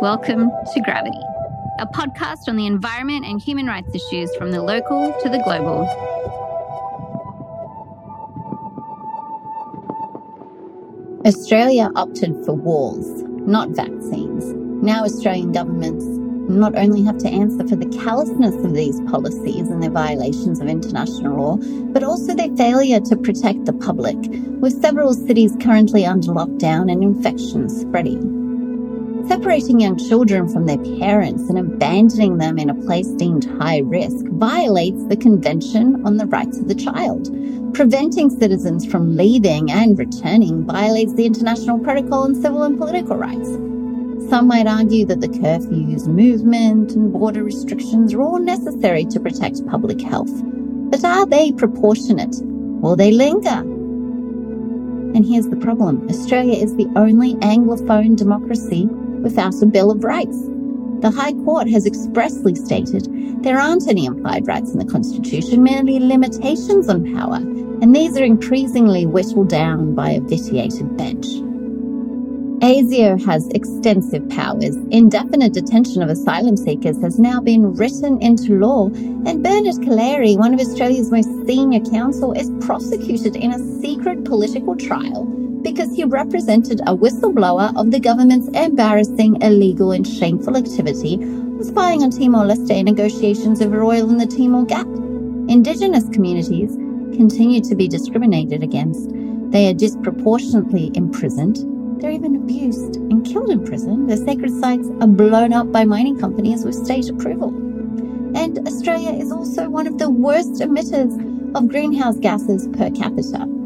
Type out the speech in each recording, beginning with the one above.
Welcome to Gravity, a podcast on the environment and human rights issues from the local to the global. Australia opted for walls, not vaccines. Now, Australian governments not only have to answer for the callousness of these policies and their violations of international law, but also their failure to protect the public, with several cities currently under lockdown and infections spreading. Separating young children from their parents and abandoning them in a place deemed high risk violates the Convention on the Rights of the Child. Preventing citizens from leaving and returning violates the International Protocol on Civil and Political Rights. Some might argue that the curfews, movement, and border restrictions are all necessary to protect public health. But are they proportionate? Will they linger? And here's the problem Australia is the only Anglophone democracy without a Bill of Rights. The High Court has expressly stated there aren't any implied rights in the Constitution, merely limitations on power, and these are increasingly whittled down by a vitiated bench. ASIO has extensive powers. Indefinite detention of asylum seekers has now been written into law, and Bernard Collaery, one of Australia's most senior counsel, is prosecuted in a secret political trial because he represented a whistleblower of the government's embarrassing, illegal, and shameful activity spying on Timor Leste negotiations over oil in the Timor Gap. Indigenous communities continue to be discriminated against. They are disproportionately imprisoned. They're even abused and killed in prison. Their sacred sites are blown up by mining companies with state approval. And Australia is also one of the worst emitters of greenhouse gases per capita.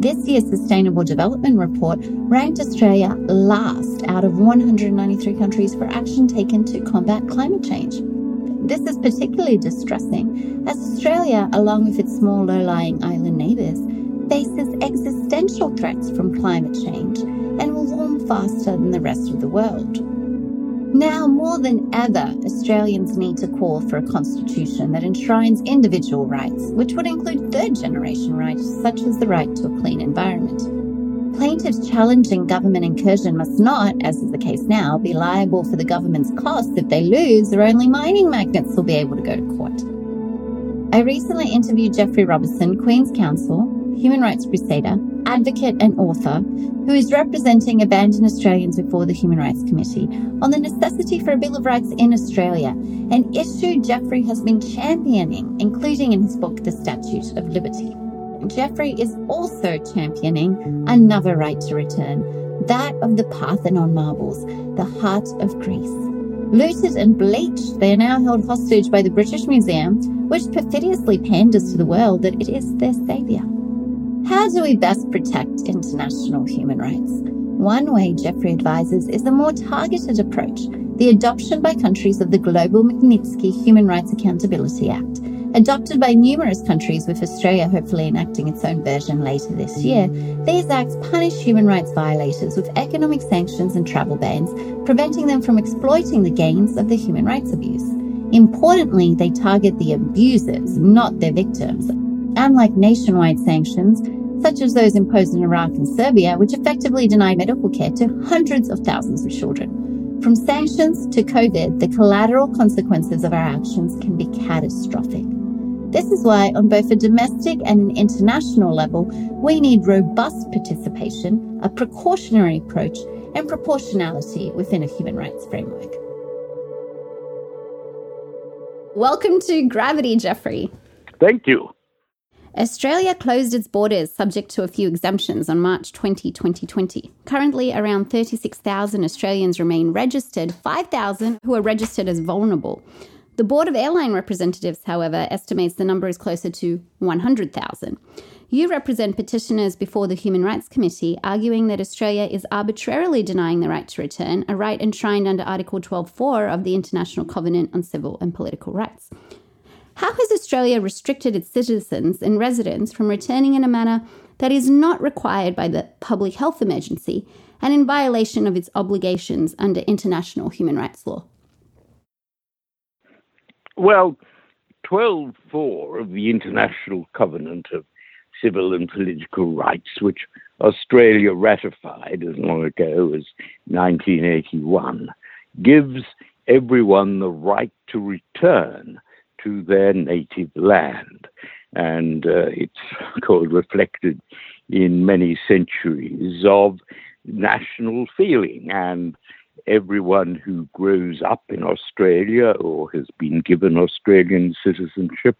This year's Sustainable Development Report ranked Australia last out of 193 countries for action taken to combat climate change. This is particularly distressing as Australia, along with its small low lying island neighbours, faces existential threats from climate change and will warm faster than the rest of the world. Now, more than ever, Australians need to call for a constitution that enshrines individual rights, which would include third generation rights, such as the right to a clean environment. Plaintiffs challenging government incursion must not, as is the case now, be liable for the government's costs if they lose, or only mining magnates will be able to go to court. I recently interviewed Geoffrey Robertson, Queen's Counsel, human rights crusader, advocate, and author who is representing abandoned Australians before the Human Rights Committee on the necessity for a Bill of Rights in Australia, an issue Geoffrey has been championing, including in his book, The Statute of Liberty. Geoffrey is also championing another right to return, that of the Parthenon marbles, the heart of Greece. Looted and bleached, they are now held hostage by the British Museum, which perfidiously panders to the world that it is their saviour. How do we best protect international human rights? One way Geoffrey advises is a more targeted approach, the adoption by countries of the Global Magnitsky Human Rights Accountability Act. Adopted by numerous countries, with Australia hopefully enacting its own version later this year, these acts punish human rights violators with economic sanctions and travel bans, preventing them from exploiting the gains of the human rights abuse. Importantly, they target the abusers, not their victims. Unlike nationwide sanctions, such as those imposed in Iraq and Serbia, which effectively deny medical care to hundreds of thousands of children. From sanctions to COVID, the collateral consequences of our actions can be catastrophic. This is why, on both a domestic and an international level, we need robust participation, a precautionary approach, and proportionality within a human rights framework. Welcome to Gravity, Geoffrey. Thank you. Australia closed its borders subject to a few exemptions on March 20, 2020. Currently, around 36,000 Australians remain registered, 5,000 who are registered as vulnerable. The Board of Airline Representatives, however, estimates the number is closer to 100,000. You represent petitioners before the Human Rights Committee, arguing that Australia is arbitrarily denying the right to return, a right enshrined under Article 12.4 of the International Covenant on Civil and Political Rights. How has Australia restricted its citizens and residents from returning in a manner that is not required by the public health emergency and in violation of its obligations under international human rights law? Well, 12.4 of the International Covenant of Civil and Political Rights, which Australia ratified as long ago as 1981, gives everyone the right to return to their native land. And uh, it's called reflected in many centuries of national feeling. And everyone who grows up in Australia or has been given Australian citizenship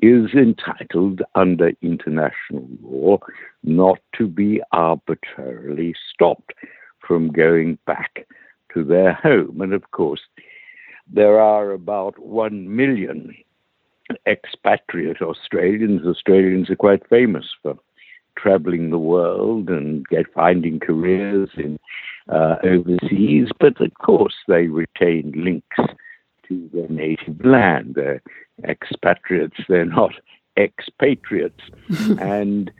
is entitled under international law not to be arbitrarily stopped from going back to their home. And of course, there are about one million expatriate Australians. Australians are quite famous for traveling the world and get finding careers in uh, overseas, but of course they retain links to their native land. They're expatriates, they're not expatriates. and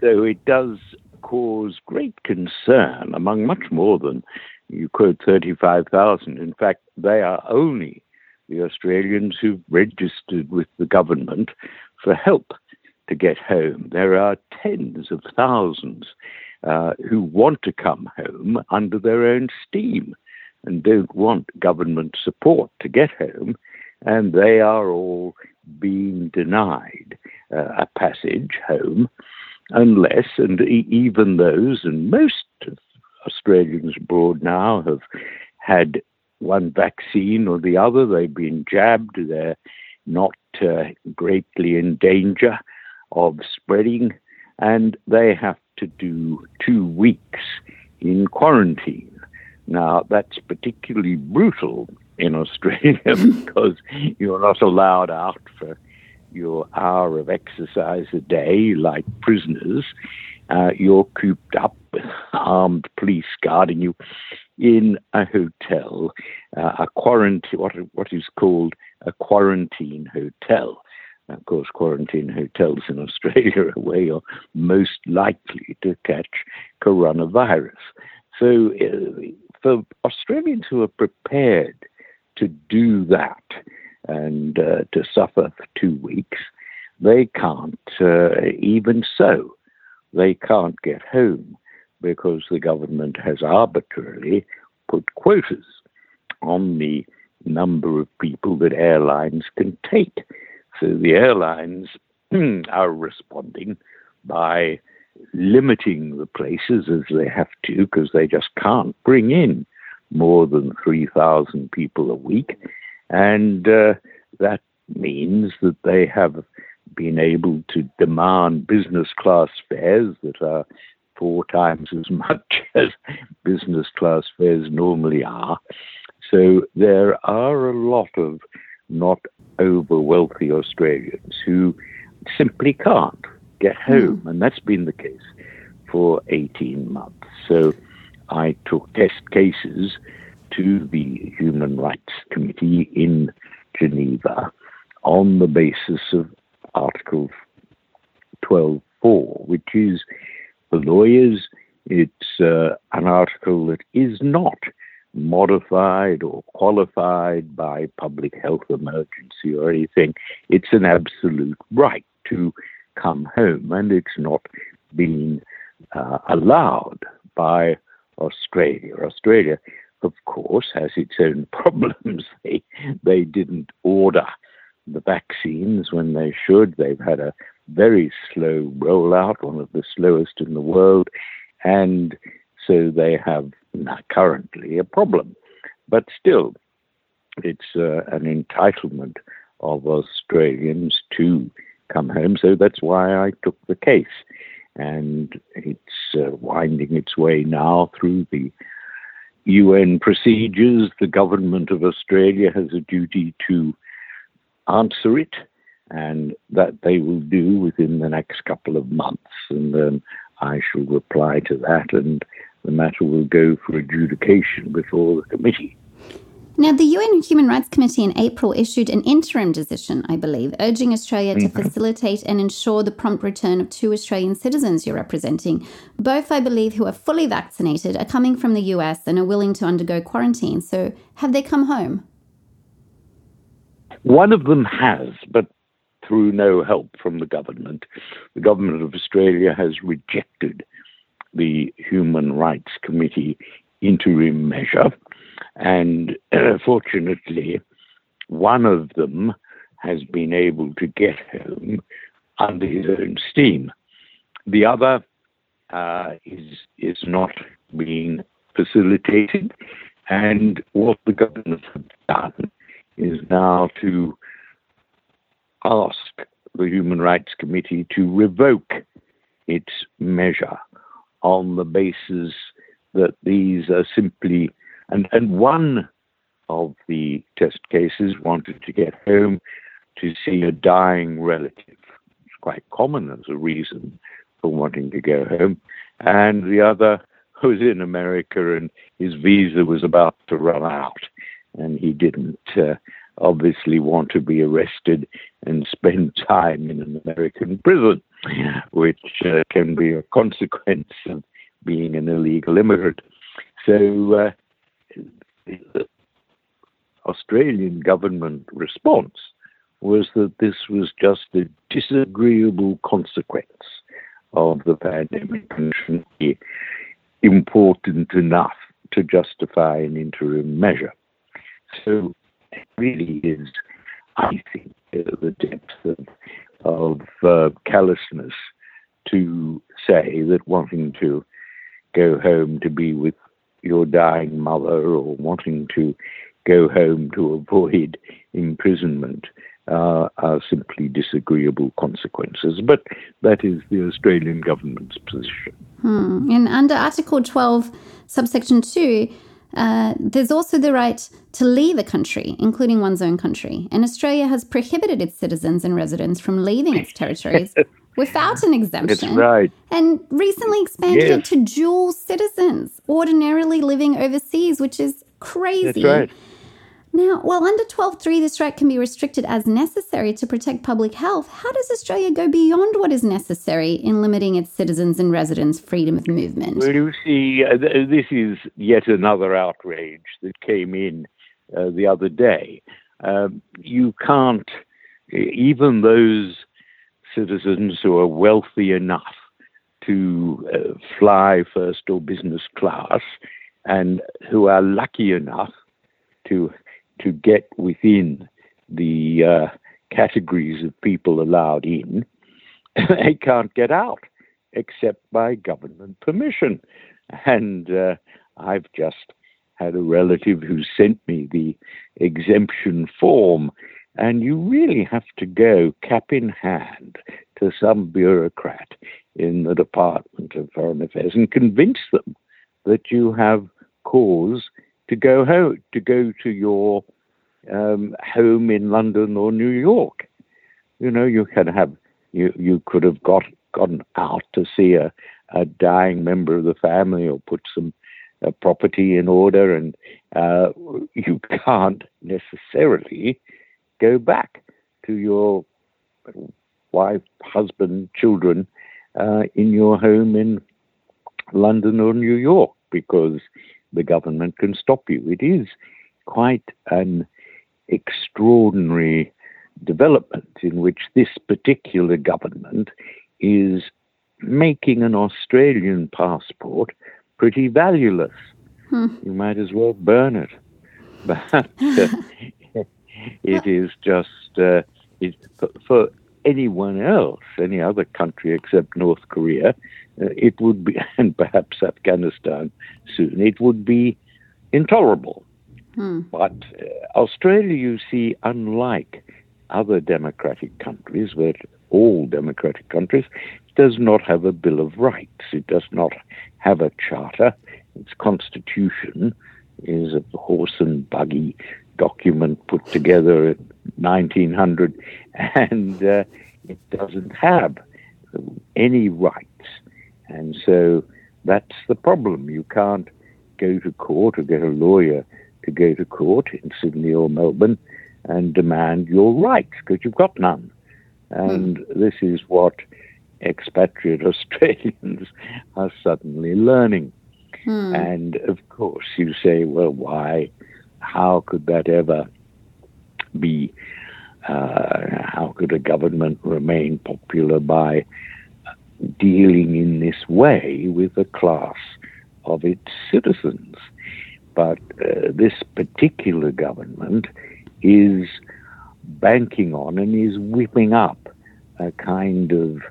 so it does cause great concern among much more than you quote 35,000. In fact, they are only the Australians who've registered with the government for help to get home. There are tens of thousands uh, who want to come home under their own steam and don't want government support to get home, and they are all being denied uh, a passage home unless, and even those, and most Australians abroad now have had one vaccine or the other, they've been jabbed, they're not uh, greatly in danger of spreading, and they have to do two weeks in quarantine. Now, that's particularly brutal in Australia because you're not allowed out for your hour of exercise a day like prisoners. Uh, you're cooped up with armed police guarding you in a hotel, uh, a quarantine, what, what is called a quarantine hotel. Of course, quarantine hotels in Australia are where you're most likely to catch coronavirus. So, uh, for Australians who are prepared to do that and uh, to suffer for two weeks, they can't, uh, even so, they can't get home because the government has arbitrarily put quotas on the number of people that airlines can take. So the airlines are responding by limiting the places as they have to because they just can't bring in more than 3,000 people a week. And uh, that means that they have been able to demand business class fares that are four times as much as business class fares normally are. So there are a lot of not over wealthy Australians who simply can't get hmm. home, and that's been the case for 18 months. So I took test cases to the Human Rights Committee in Geneva on the basis of Article 12.4, which is for lawyers, it's uh, an article that is not modified or qualified by public health emergency or anything. It's an absolute right to come home, and it's not being uh, allowed by Australia. Australia, of course, has its own problems. they, they didn't order the vaccines when they should. They've had a very slow rollout, one of the slowest in the world, and so they have currently a problem. But still, it's uh, an entitlement of Australians to come home. So that's why I took the case. And it's uh, winding its way now through the UN procedures. The government of Australia has a duty to answer it, and that they will do within the next couple of months. And then I shall reply to that, and the matter will go for adjudication before the committee. Now, the UN Human Rights Committee in April issued an interim decision, I believe, urging Australia to mm-hmm. facilitate and ensure the prompt return of two Australian citizens you're representing. Both, I believe, who are fully vaccinated, are coming from the US and are willing to undergo quarantine. So, have they come home? One of them has, but through no help from the government. The government of Australia has rejected the Human Rights Committee interim measure And uh, fortunately, one of them has been able to get home under his own steam. The other uh, is is not being facilitated, and what the government have done is now to ask the Human Rights Committee to revoke its measure on the basis that these are simply and and one of the test cases wanted to get home to see a dying relative. It's quite common as a reason for wanting to go home. And the other was in America and his visa was about to run out. And he didn't uh, obviously want to be arrested and spend time in an American prison, which uh, can be a consequence of being an illegal immigrant. So uh, the Australian government response was that this was just a disagreeable consequence of the pandemic and shouldn't be important enough to justify an interim measure. So it really is, I think, uh, the depth of, of uh, callousness to say that wanting to go home to be with your dying mother or wanting to go home to avoid imprisonment uh, are simply disagreeable consequences. But that is the Australian government's position. Hmm. And under Article 12, subsection 2, uh, there's also the right to leave a country, including one's own country. And Australia has prohibited its citizens and residents from leaving its territories without an exemption. That's right. And recently expanded yes. it to dual citizens, ordinarily living overseas, which is crazy. That's right. Now, while under 12.3 the strike can be restricted as necessary to protect public health, how does Australia go beyond what is necessary in limiting its citizens and residents' freedom of movement? Well, you see, uh, th- this is yet another outrage that came in uh, the other day. Um, you can't, even those citizens who are wealthy enough to uh, fly first or business class and who are lucky enough to to get within the uh, categories of people allowed in, they can't get out except by government permission. And uh, I've just had a relative who sent me the exemption form, and you really have to go cap in hand to some bureaucrat in the Department of Foreign Affairs and convince them that you have cause to go home, to go to your um, home in London or New York. You know, you can have you you could have got gone out to see a, a dying member of the family or put some uh, property in order, and uh, you can't necessarily go back to your wife, husband, children uh, in your home in London or New York because the government can stop you. It is quite an extraordinary development in which this particular government is making an Australian passport pretty valueless. Hmm. You might as well burn it. But uh, it is just uh, it, for, for, anyone else, any other country except North Korea, uh, it would be, and perhaps Afghanistan soon, it would be intolerable. Hmm. But uh, Australia, you see, unlike other democratic countries, where all democratic countries, does not have a Bill of Rights. It does not have a charter. Its constitution is a horse and buggy document put together 1900, and uh, it doesn't have any rights. And so that's the problem. You can't go to court or get a lawyer to go to court in Sydney or Melbourne and demand your rights because you've got none. And mm. this is what expatriate Australians are suddenly learning. Mm. And of course, you say, well, why? How could that ever be? Uh, how could a government remain popular by dealing in this way with a class of its citizens? But uh, this particular government is banking on and is whipping up a kind of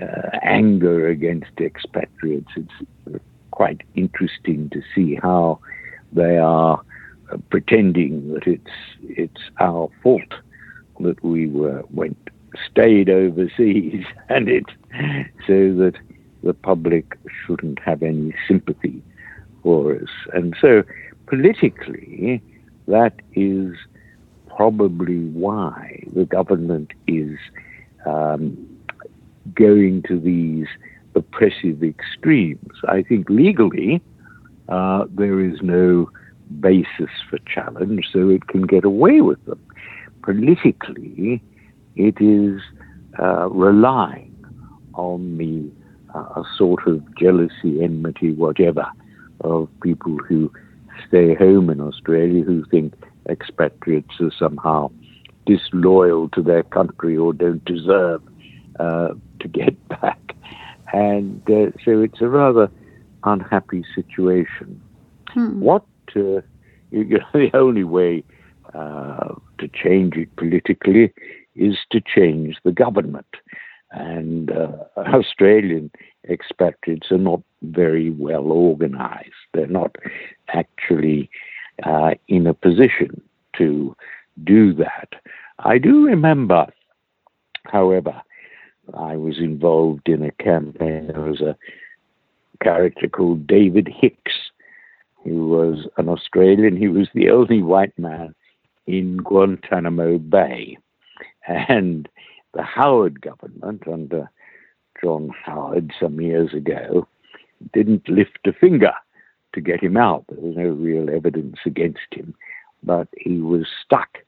uh, anger against expatriates. It's quite interesting to see how they are pretending that it's it's our fault that we were went stayed overseas and it so that the public shouldn't have any sympathy for us. And so politically, that is probably why the government is um, going to these oppressive extremes. I think legally, uh, there is no basis for challenge, so it can get away with them. Politically, it is uh, relying on the uh, sort of jealousy, enmity, whatever, of people who stay home in Australia who think expatriates are somehow disloyal to their country or don't deserve uh, to get back. And uh, so it's a rather unhappy situation. Hmm. What uh, you know, the only way uh, to change it politically is to change the government. And uh, Australian expatriates are not very well organized. They're not actually uh, in a position to do that. I do remember, however, I was involved in a campaign. There was a character called David Hicks, who was an Australian. He was the only white man in Guantanamo Bay. And the Howard government, under John Howard some years ago, didn't lift a finger to get him out. There was no real evidence against him, but he was stuck.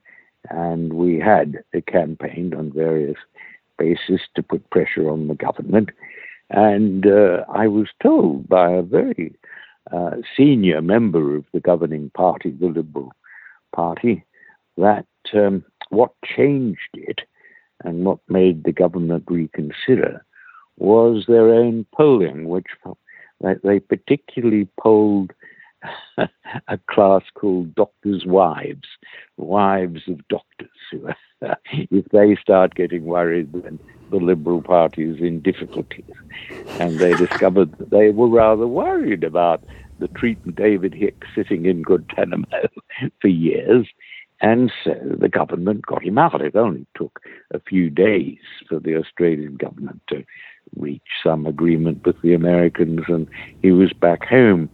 And we had campaigned on various bases to put pressure on the government. And uh, I was told by a very uh, senior member of the governing party, the Liberal Party, that um, what changed it and what made the government reconsider was their own polling, which they particularly polled a class called doctors' wives, wives of doctors. if they start getting worried, then the Liberal Party is in difficulties. And they discovered that they were rather worried about the treatment David Hicks sitting in Guantanamo for years. And so the government got him out. It only took a few days for the Australian government to reach some agreement with the Americans, and he was back home.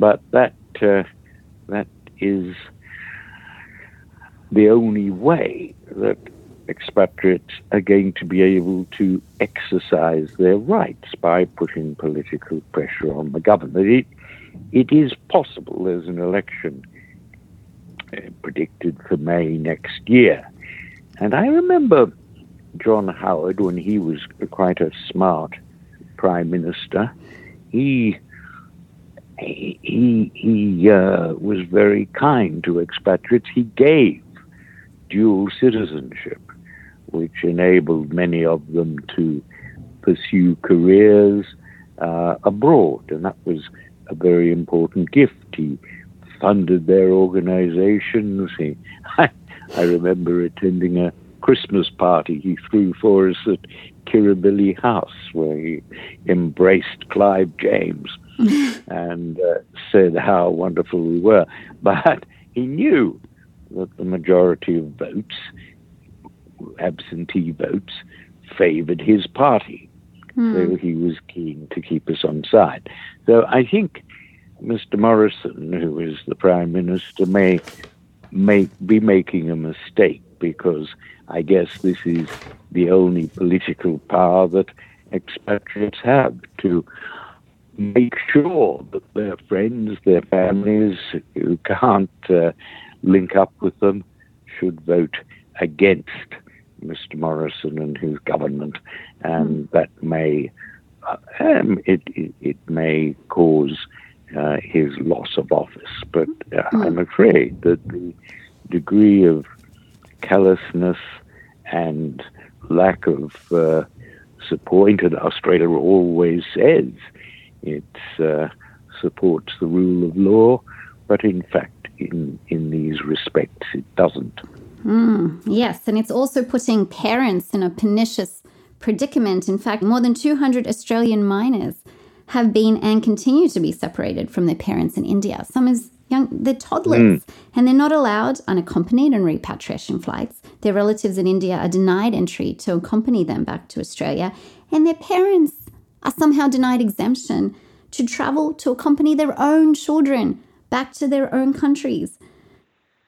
But that uh, that is the only way that expatriates are going to be able to exercise their rights by putting political pressure on the government. It, it is possible there's an election uh, predicted for May next year. And I remember John Howard, when he was quite a smart prime minister, he he he uh, was very kind to expatriates. He gave dual citizenship, which enabled many of them to pursue careers uh, abroad, and that was a very important gift. He funded their organizations. He, I, I remember attending a Christmas party he threw for us at Kirribilli House, where he embraced Clive James and uh, said how wonderful we were. But he knew that the majority of votes, absentee votes, favored his party. Mm. So he was keen to keep us on side. So I think Mr. Morrison, who is the Prime Minister, may, may be making a mistake because I guess this is the only political power that expatriates have to make sure that their friends, their families who can't uh, link up with them should vote against Mr. Morrison and his government, and hmm. that may uh, um, it, it, it may cause uh, his loss of office. But uh, hmm. I'm afraid that the degree of callousness and lack of uh, support that Australia always says it uh, supports the rule of law, but in fact, in, in these respects, it doesn't. Mm, yes, and it's also putting parents in a pernicious predicament. In fact, more than 200 Australian minors have been and continue to be separated from their parents in India. Some as young, they're toddlers, mm. and they're not allowed unaccompanied on repatriation flights. Their relatives in India are denied entry to accompany them back to Australia, and their parents are somehow denied exemption to travel to accompany their own children back to their own countries.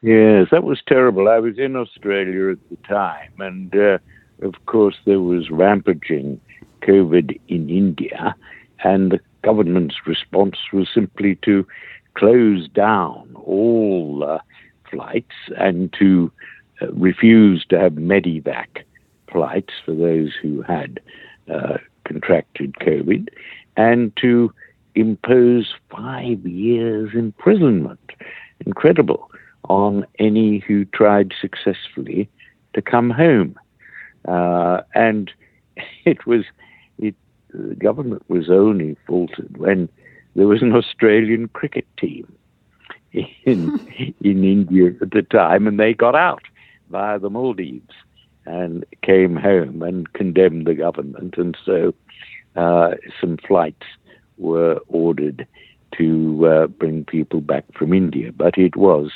Yes, that was terrible. I was in Australia at the time, and uh, of course, there was rampaging COVID in India, and the government's response was simply to close down all uh, flights and to uh, refuse to have medivac flights for those who had uh, contracted COVID, and to impose five years imprisonment. Incredible on any who tried successfully to come home. Uh, and it was, it, the government was only faltered when there was an Australian cricket team in, in India at the time, and they got out via the Maldives and came home and condemned the government. And so uh, some flights were ordered to uh, bring people back from India. But it was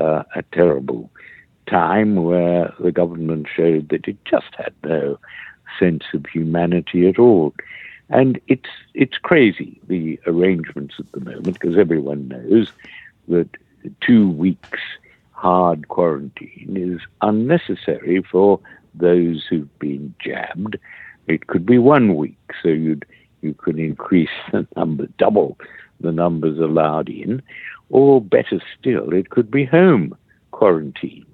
uh, a terrible time where the government showed that it just had no sense of humanity at all. And it's it's crazy the arrangements at the moment because everyone knows that two weeks hard quarantine is unnecessary for those who've been jabbed. It could be one week, so you'd you could increase the number, double the numbers allowed in, or better still, it could be home quarantine.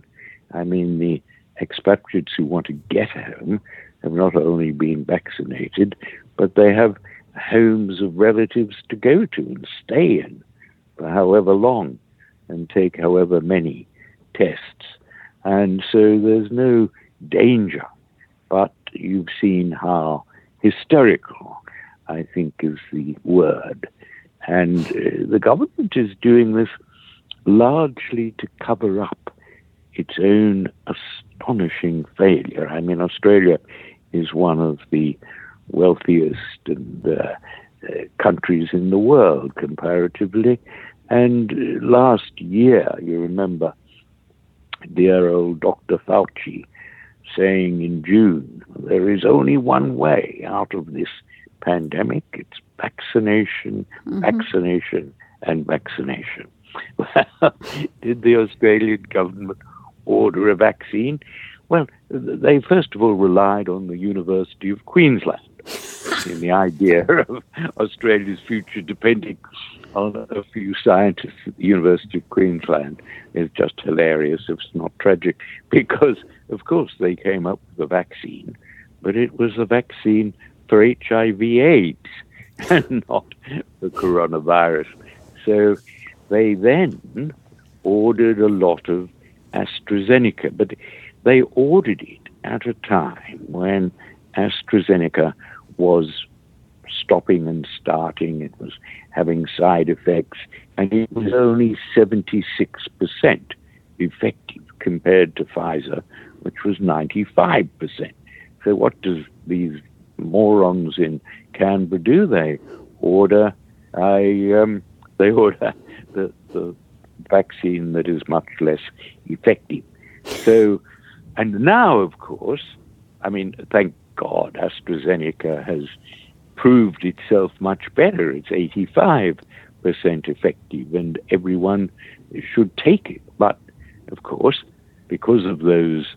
I mean, the expatriates who want to get home have not only been vaccinated, but they have homes of relatives to go to and stay in for however long and take however many tests. And so there's no danger. But you've seen how hysterical, I think, is the word. And uh, the government is doing this largely to cover up its own astonishing failure. I mean, Australia is one of the wealthiest and uh, uh, countries in the world comparatively. And uh, last year, you remember, dear old Dr. Fauci saying in June, there is only one way out of this pandemic it's vaccination, mm-hmm. vaccination, and vaccination. Did the Australian government order a vaccine? Well, they first of all relied on the University of Queensland in the idea of Australia's future depending on a few scientists at the University of Queensland is just hilarious, if it's not tragic, because, of course, they came up with a vaccine, but it was a vaccine for HIV/AIDS and not the coronavirus. So they then ordered a lot of AstraZeneca, but they ordered it at a time when AstraZeneca was stopping and starting, it was having side effects, and it was only 76% effective compared to Pfizer, which was 95%. So, what does these morons in Canberra do? They order a um, they order the, the vaccine that is much less effective. So, and now, of course, I mean, thank God, AstraZeneca has proved itself much better. It's 85% effective, and everyone should take it. But, of course, because of those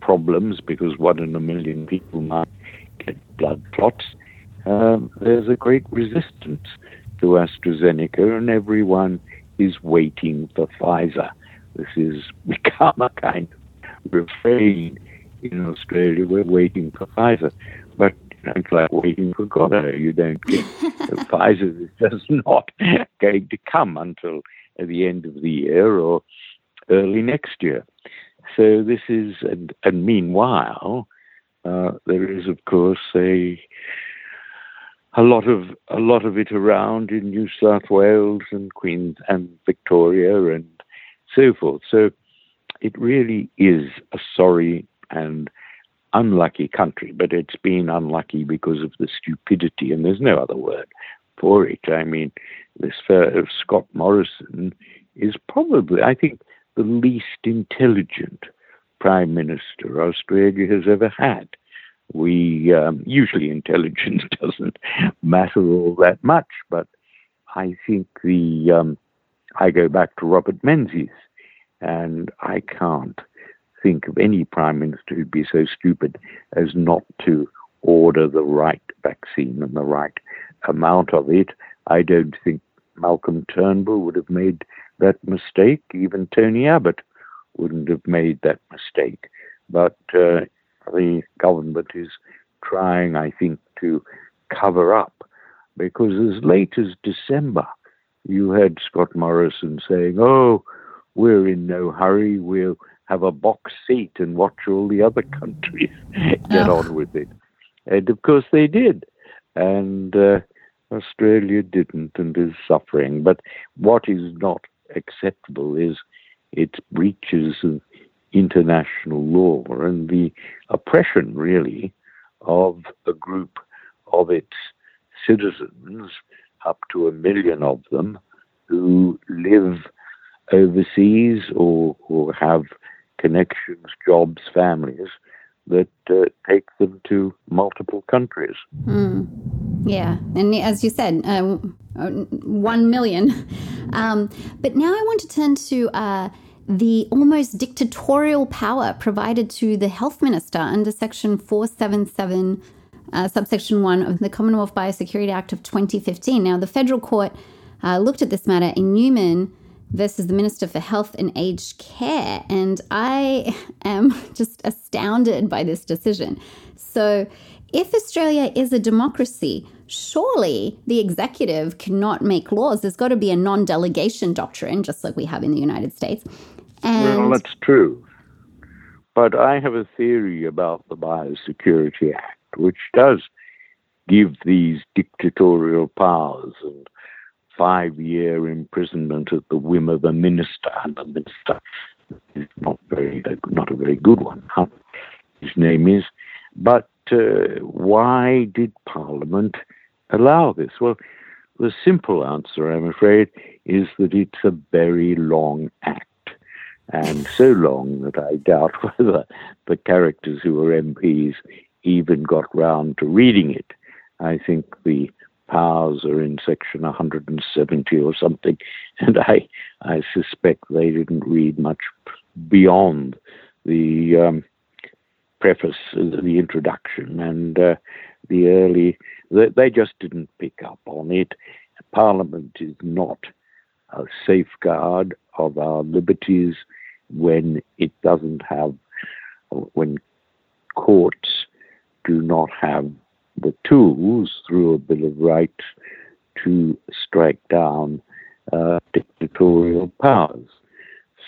problems, because one in a million people might get blood clots, um, there's a great resistance to AstraZeneca, and everyone is waiting for Pfizer. This has become a kind of refrain in Australia. We're waiting for Pfizer, but it's like waiting for God. You don't get Pfizer is just not going to come until at the end of the year or early next year. So this is, and, and meanwhile, uh, there is of course a a lot of a lot of it around in New South Wales and Queens and Victoria and so forth. So it really is a sorry and unlucky country, but it's been unlucky because of the stupidity, and there's no other word for it. I mean, this fellow, Scott Morrison is probably, I think, the least intelligent prime minister Australia has ever had. We um, usually intelligence doesn't matter all that much, but I think the um, I go back to Robert Menzies, and I can't think of any prime minister who'd be so stupid as not to order the right vaccine and the right amount of it. I don't think Malcolm Turnbull would have made that mistake. Even Tony Abbott wouldn't have made that mistake. But uh, the government is trying, I think, to cover up because as late as December, you had Scott Morrison saying, Oh, we're in no hurry, we'll have a box seat and watch all the other countries get oh. on with it. And of course they did. And uh, Australia didn't and is suffering. But what is not acceptable is its breaches of international law and the oppression, really, of a group of its citizens, up to a million of them, who live overseas or, or have connections, jobs, families that uh, take them to multiple countries. Mm. Yeah, and as you said, uh, one million. Um, but now I want to turn to uh, the almost dictatorial power provided to the health minister under Section 477, uh, subsection 1 of the Commonwealth Biosecurity Act of 2015. Now, the federal court uh, looked at this matter in Newman versus the Minister for Health and Aged Care. And I am just astounded by this decision. So, if Australia is a democracy, surely the executive cannot make laws. There's got to be a non delegation doctrine, just like we have in the United States. And well, that's true. But I have a theory about the Biosecurity Act, which does give these dictatorial powers and five year imprisonment at the whim of a minister, and the minister is not very not a very good one. His name is, but uh, why did Parliament allow this? Well, the simple answer, I'm afraid, is that it's a very long act, and so long that I doubt whether the characters who were MPs even got round to reading it. I think the powers are in section 170 or something, and I I suspect they didn't read much beyond the um, preface, the introduction, and uh, the early. They, they just didn't pick up on it. Parliament is not a safeguard of our liberties when it doesn't have, when courts do not have the tools through a Bill of Rights to strike down uh, dictatorial powers.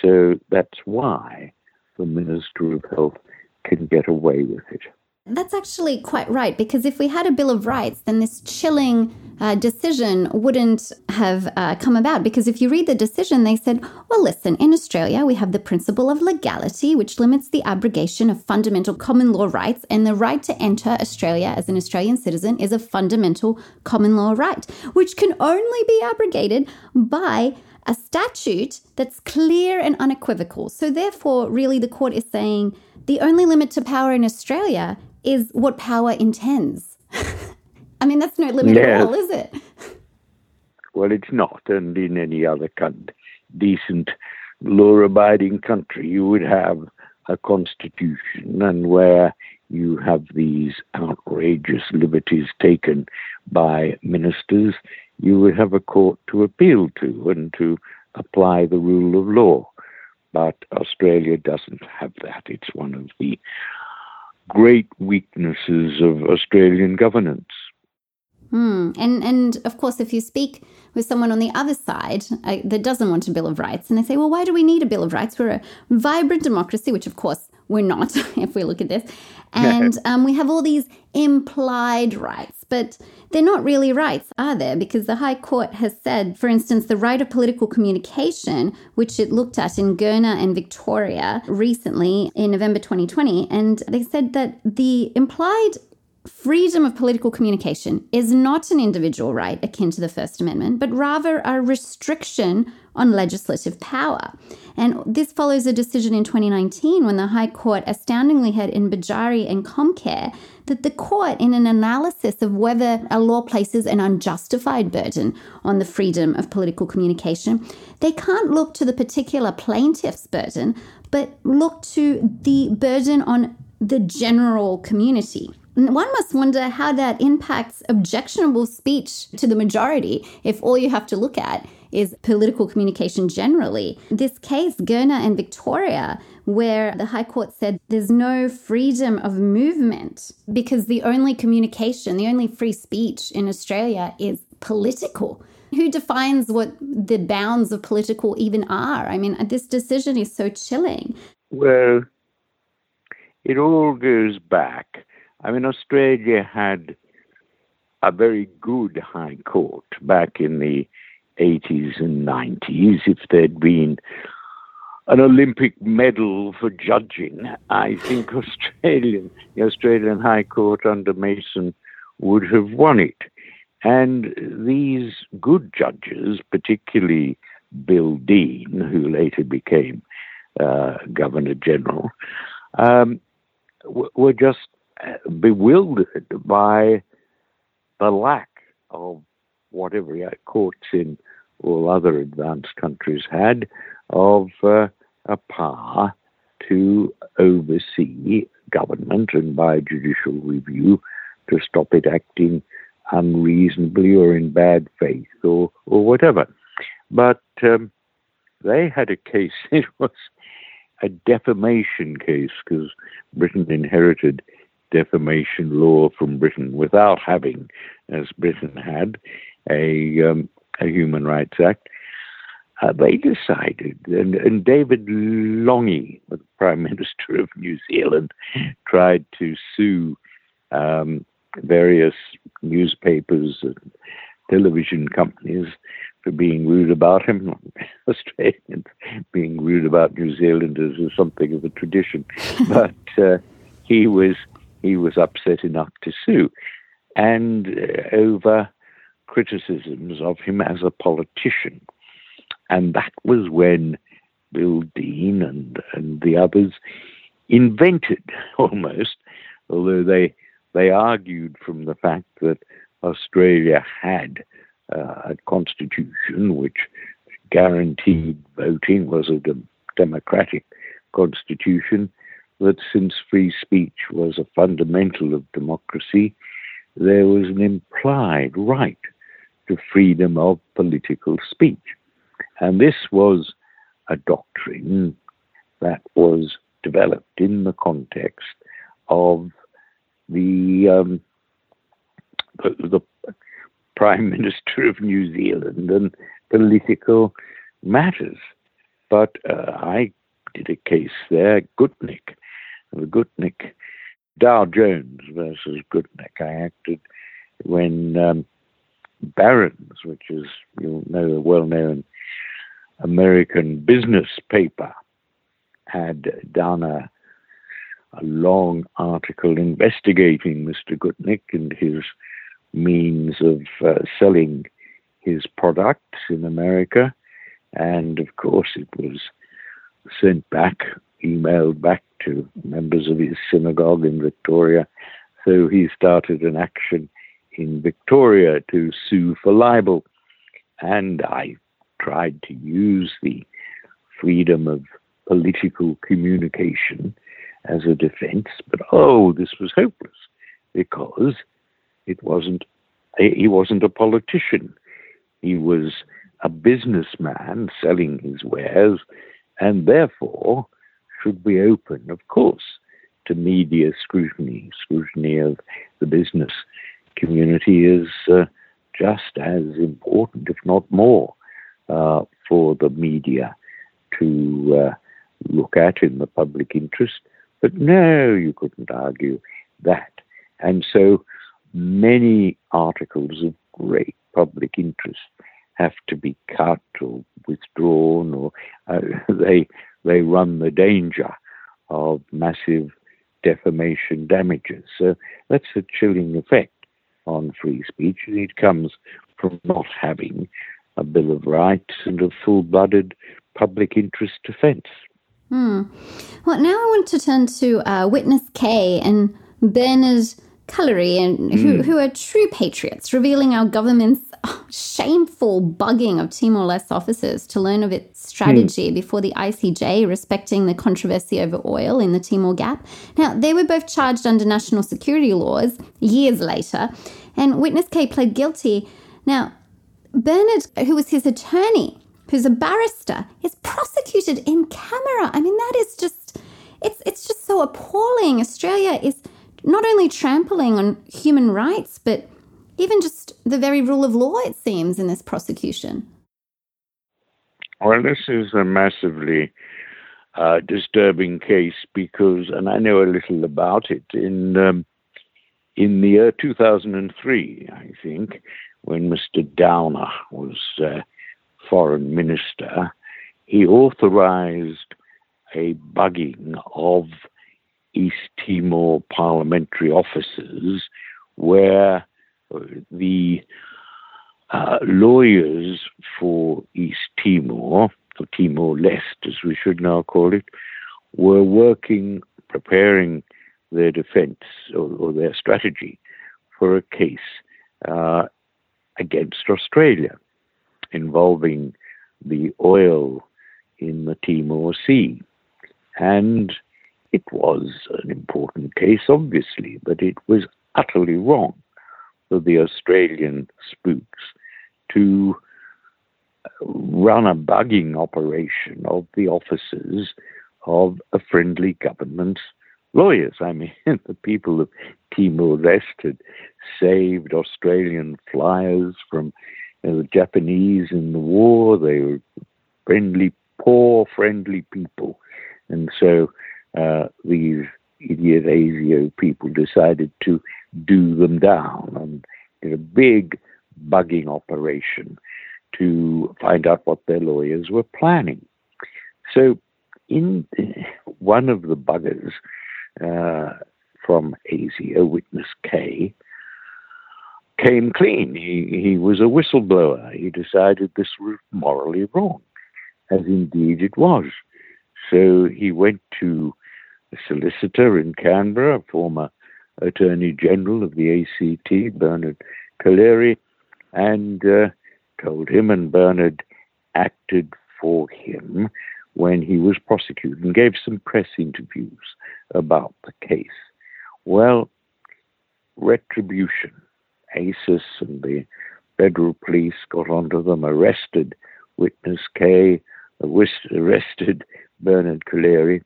So that's why the Minister of Health can get away with it. That's actually quite right, because if we had a Bill of Rights, then this chilling uh, decision wouldn't have uh, come about. Because if you read the decision, they said, well, listen, in Australia, we have the principle of legality, which limits the abrogation of fundamental common law rights, and the right to enter Australia as an Australian citizen is a fundamental common law right, which can only be abrogated by a statute that's clear and unequivocal. So, therefore, really, the court is saying the only limit to power in Australia is what power intends. I mean, that's no limit yes. at all, is it? Well, it's not. And in any other decent, law abiding country, you would have a constitution and where you have these outrageous liberties taken by ministers, you would have a court to appeal to and to apply the rule of law. But Australia doesn't have that. It's one of the great weaknesses of Australian governance. Hmm. And and of course, if you speak with someone on the other side uh, that doesn't want a Bill of Rights, and they say, "Well, why do we need a Bill of Rights? We're a vibrant democracy," which of course we're not, if we look at this. And um, we have all these implied rights, but they're not really rights, are there? Because the High Court has said, for instance, the right of political communication, which it looked at in Gerner and Victoria recently in November 2020, and they said that the implied freedom of political communication is not an individual right akin to the First Amendment, but rather a restriction on legislative power. And this follows a decision in 2019 when the High Court astoundingly had in Banerji and Comcare that the court, in an analysis of whether a law places an unjustified burden on the freedom of political communication, they can't look to the particular plaintiff's burden, but look to the burden on the general community. One must wonder how that impacts objectionable speech to the majority if all you have to look at is political communication generally. This case, Gerner and Victoria, where the High Court said there's no freedom of movement because the only communication, the only free speech in Australia is political. Who defines what the bounds of political even are? I mean, this decision is so chilling. Well, it all goes back I mean, Australia had a very good High Court back in the 80s and 90s. If there'd been an Olympic medal for judging, I think Australian, the Australian High Court under Mason would have won it. And these good judges, particularly Bill Deane, who later became uh, Governor General, um, were just bewildered by the lack of whatever courts in all other advanced countries had of uh, a power to oversee government and by judicial review to stop it acting unreasonably or in bad faith or, or whatever. But um, they had a case, it was a defamation case because Britain inherited defamation law from Britain without having, as Britain had, a, um, a Human Rights Act. Uh, they decided, and, and David Lange, the Prime Minister of New Zealand, tried to sue um, various newspapers and television companies for being rude about him. Australians being rude about New Zealanders is something of a tradition, but uh, he was he was upset enough to sue, and uh, over criticisms of him as a politician. And that was when Bill Deane and, and the others invented almost, although they they argued from the fact that Australia had uh, a constitution which guaranteed voting was a de- democratic constitution that since free speech was a fundamental of democracy, there was an implied right to freedom of political speech. And this was a doctrine that was developed in the context of the, um, the, the Prime Minister of New Zealand and political matters. But uh, I did a case there, Gutnick, the Gutnick, Dow Jones versus Gutnick. I acted when um, Barron's, which is you'll know a well-known American business paper, had done a, a long article investigating Mr. Gutnick and his means of uh, selling his products in America. And of course, it was sent back, emailed back to members of his synagogue in Victoria. So he started an action in Victoria to sue for libel. And I tried to use the freedom of political communication as a defense, but oh, this was hopeless because it wasn't he wasn't a politician. He was a businessman selling his wares, and therefore should be open, of course, to media scrutiny. Scrutiny of the business community is uh, just as important, if not more, uh, for the media to uh, look at in the public interest But no, you couldn't argue that. And so many articles of great public interest have to be cut or withdrawn, or uh, they they run the danger of massive defamation damages. So that's a chilling effect on free speech, and it comes from not having a Bill of Rights and a full-blooded public interest defence. Hmm. Well, now I want to turn to uh, Witness K and Bernard Collaery, and who, mm. who are true patriots, revealing our government's oh, shameful bugging of Timor Leste officers to learn of its strategy mm. before the ICJ respecting the controversy over oil in the Timor Gap. Now, they were both charged under national security laws years later, and Witness K pled guilty. Now, Bernard, who was his attorney, who's a barrister, is prosecuted in camera. I mean, that is just, it's, it's just so appalling. Australia is not only trampling on human rights, but even just the very rule of law, it seems, in this prosecution. Well, this is a massively uh, disturbing case because, and I know a little about it, in, um, in the year 2003, I think, when Mr. Downer was uh, foreign minister, he authorized a bugging of East Timor parliamentary offices where the uh, lawyers for East Timor, or Timor Leste as we should now call it, were working, preparing their defense or, or their strategy for a case uh, against Australia involving the oil in the Timor Sea. And it was an important case, obviously, but it was utterly wrong for the Australian spooks to uh, run a bugging operation of the offices of a friendly government lawyers. I mean, the people of Timor Leste had saved Australian flyers from you know, the Japanese in the war. They were friendly, poor, friendly people. And so uh, these idiot ASIO people decided to do them down and did a big bugging operation to find out what their lawyers were planning. So, in one of the buggers uh, from ASIO, Witness K, came clean. He, he was a whistleblower. He decided this was morally wrong, as indeed it was. So he went to a solicitor in Canberra, former Attorney General of the ACT, Bernard Collaery, and uh, told him, and Bernard acted for him when he was prosecuted and gave some press interviews about the case. Well, retribution. ASIS and the federal police got onto them, arrested witness K, arrested Bernard Collaery,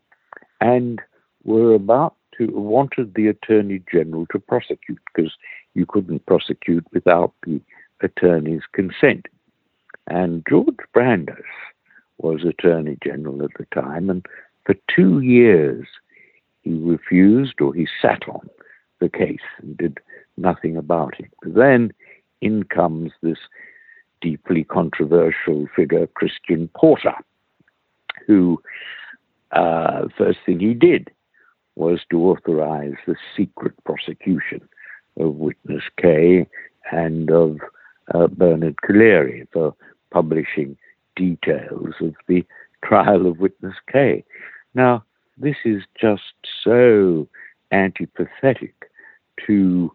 and were about to wanted the attorney general to prosecute because you couldn't prosecute without the attorney's consent. And George Brandis was attorney general at the time, and for two years he refused or he sat on the case and did nothing about it. But then in comes this deeply controversial figure, Christian Porter, who uh, first thing he did was to authorize the secret prosecution of witness K and of uh, Bernard Collaery for publishing details of the trial of witness K. Now, this is just so antipathetic to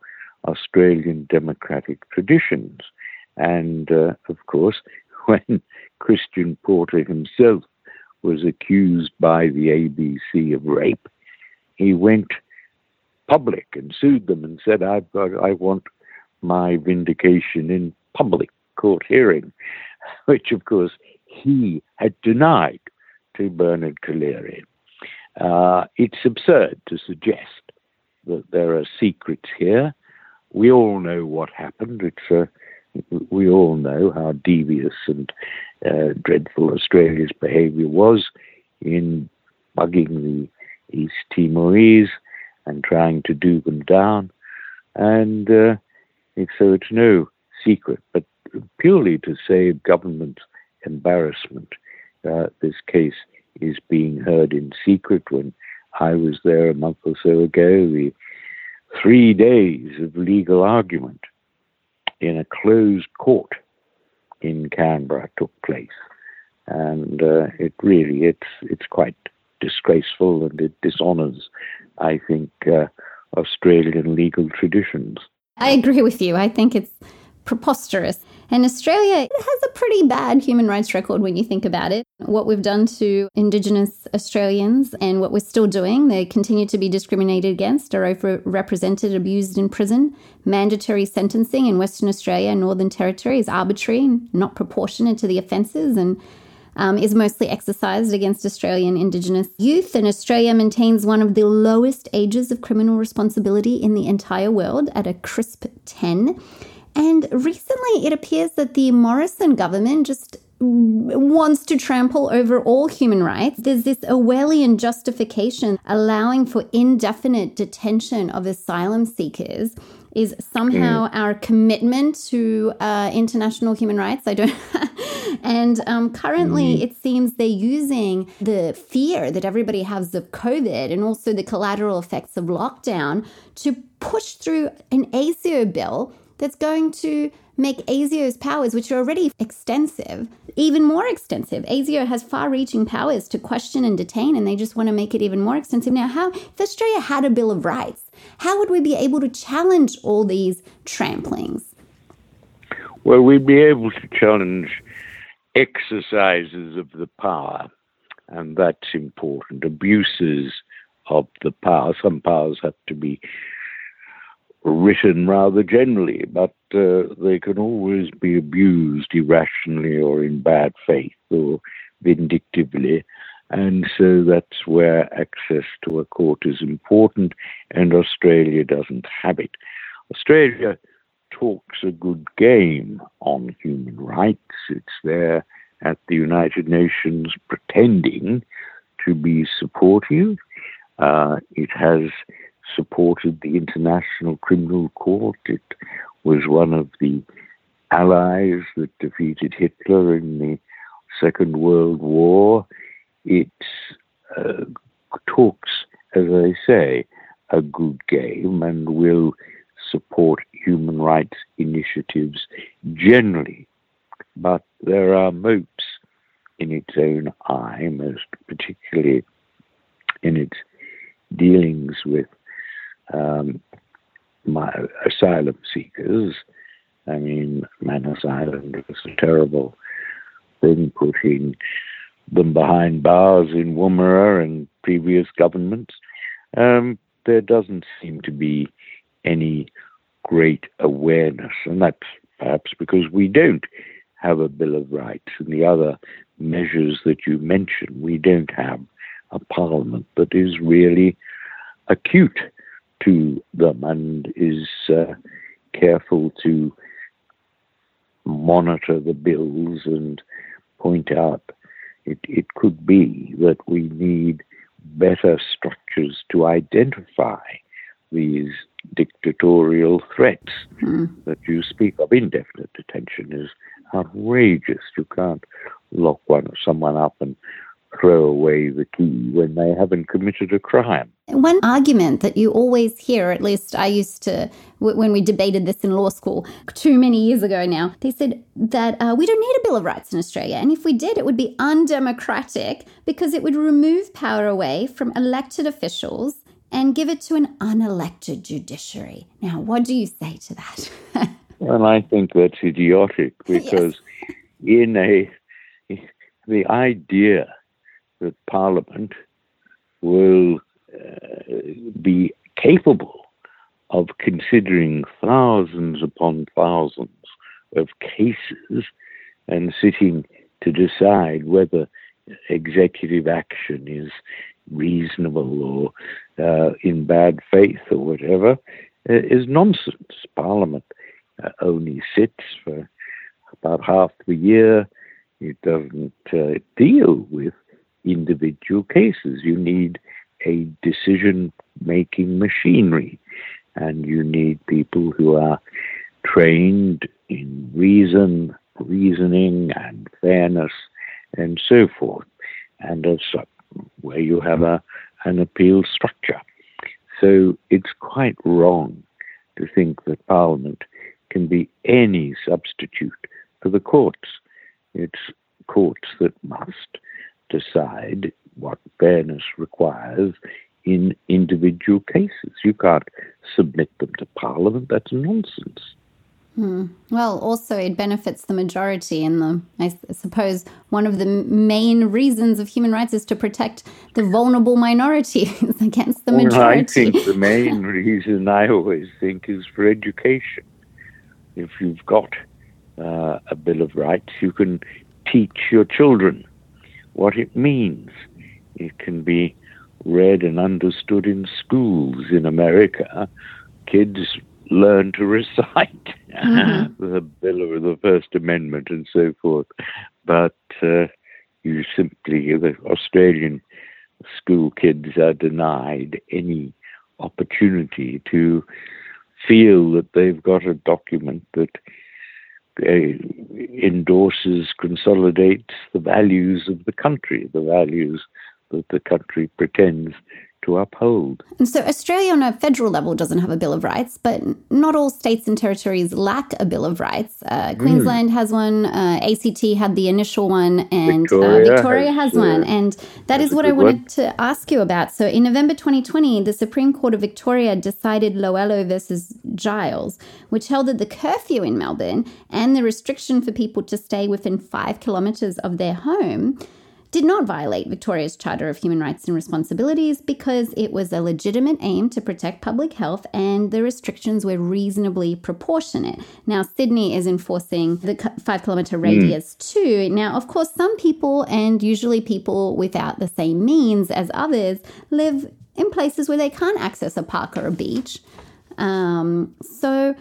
Australian democratic traditions. And uh, of course, when Christian Porter himself was accused by the ABC of rape, he went public and sued them and said, I've got, I want my vindication in public court hearing, which of course he had denied to Bernard Collaery. Uh, it's absurd to suggest that there are secrets here. We all know what happened. It's uh, we all know how devious and uh, dreadful Australia's behaviour was in bugging the East Timorese and trying to do them down. And uh, so it's no secret, but purely to save government embarrassment, uh, this case is being heard in secret. When I was there a month or so ago, the three days of legal argument in a closed court in Canberra took place, and uh, it really it's it's quite disgraceful and it dishonours, I think, uh, Australian legal traditions. I agree with you. I think it's preposterous. And Australia has a pretty bad human rights record when you think about it. What we've done to Indigenous Australians and what we're still doing, they continue to be discriminated against, are overrepresented, abused in prison. Mandatory sentencing in Western Australia and Northern Territory is arbitrary and not proportionate to the offences and um, is mostly exercised against Australian Indigenous youth. And Australia maintains one of the lowest ages of criminal responsibility in the entire world at a crisp 10. And recently, it appears that the Morrison government just wants to trample over all human rights. There's this Orwellian justification allowing for indefinite detention of asylum seekers is somehow mm. our commitment to uh, international human rights. I don't. and um, currently, mm. it seems they're using the fear that everybody has of COVID and also the collateral effects of lockdown to push through an ASIO bill that's going to make ASIO's powers, which are already extensive, even more extensive. ASIO has far reaching powers to question and detain, and they just want to make it even more extensive. Now, how, if Australia had a Bill of Rights, how would we be able to challenge all these tramplings? Well, we'd be able to challenge exercises of the power, and that's important. Abuses of the power. Some powers have to be written rather generally, but uh, they can always be abused irrationally or in bad faith or vindictively. And so that's where access to a court is important, and Australia doesn't have it. Australia talks a good game on human rights. It's there at the United Nations pretending to be supportive. Uh, it has supported the International Criminal Court. It was one of the allies that defeated Hitler in the Second World War. It uh, talks, as I say, a good game and will support human rights initiatives generally. But there are moats in its own eye, most particularly in its dealings with um, my asylum seekers. I mean, Manus Island was a terrible thing, putting them behind bars in Woomera and previous governments. Um, there doesn't seem to be any great awareness, and that's perhaps because we don't have a Bill of Rights and the other measures that you mentioned. We don't have a parliament that is really acute to them and is uh, careful to monitor the bills and point out it, it could be that we need better structures to identify these dictatorial threats mm. that you speak of. Indefinite detention is outrageous. You can't lock one someone up and throw away the key when they haven't committed a crime. One argument that you always hear, at least I used to, when we debated this in law school too many years ago now, they said that uh, we don't need a Bill of Rights in Australia. And if we did, it would be undemocratic because it would remove power away from elected officials and give it to an unelected judiciary. Now, what do you say to that? well, I think that's idiotic because yes. in a the idea that Parliament will uh, be capable of considering thousands upon thousands of cases and sitting to decide whether executive action is reasonable or uh, in bad faith or whatever uh, is nonsense. Parliament uh, only sits for about half the year. It doesn't uh, deal with individual cases. You need a decision making machinery, and you need people who are trained in reason, reasoning, and fairness, and so forth. And as where you have a an appeal structure. So it's quite wrong to think that Parliament can be any substitute for the courts. It's courts that must decide what fairness requires in individual cases. You can't submit them to Parliament. That's nonsense. Hmm. Well, also it benefits the majority, and the I suppose one of the main reasons of human rights is to protect the vulnerable minorities against the majority. Well, I think the main reason I always think is for education. If you've got uh, a Bill of Rights, you can teach your children what it means. It can be read and understood in schools in America. Kids learn to recite mm-hmm. the Bill of the First Amendment and so forth. But uh, you simply, the Australian school kids are denied any opportunity to feel that they've got a document that endorses, consolidates the values of the country, the values that the country pretends to uphold. And so Australia on a federal level doesn't have a Bill of Rights, but not all states and territories lack a Bill of Rights. Uh, hmm. Queensland mm. has one, uh, ACT had the initial one, and Victoria, uh, Victoria has, has one. And that is what I wanted one. to ask you about. So in November 2020, the Supreme Court of Victoria decided Loielo versus Giles, which held that the curfew in Melbourne and the restriction for people to stay within five kilometres of their home did not violate Victoria's Charter of Human Rights and Responsibilities because it was a legitimate aim to protect public health and the restrictions were reasonably proportionate. Now, Sydney is enforcing the five kilometre hmm. radius mm. too. Now, of course, some people, and usually people without the same means as others, live in places where they can't access a park or a beach. Um, so,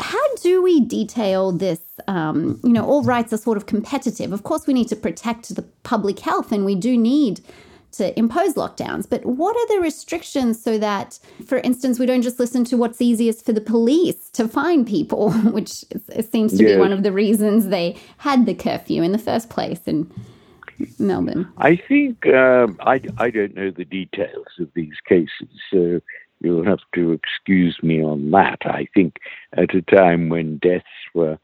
how do we detail this? Um, you know, all rights are sort of competitive. Of course, we need to protect the public health and we do need to impose lockdowns. But what are the restrictions so that, for instance, we don't just listen to what's easiest for the police to find people, which seems to be one of the reasons they had the curfew in the first place in Melbourne? I think um, I, I don't know the details of these cases. So You'll have to excuse me on that. I think at a time when deaths were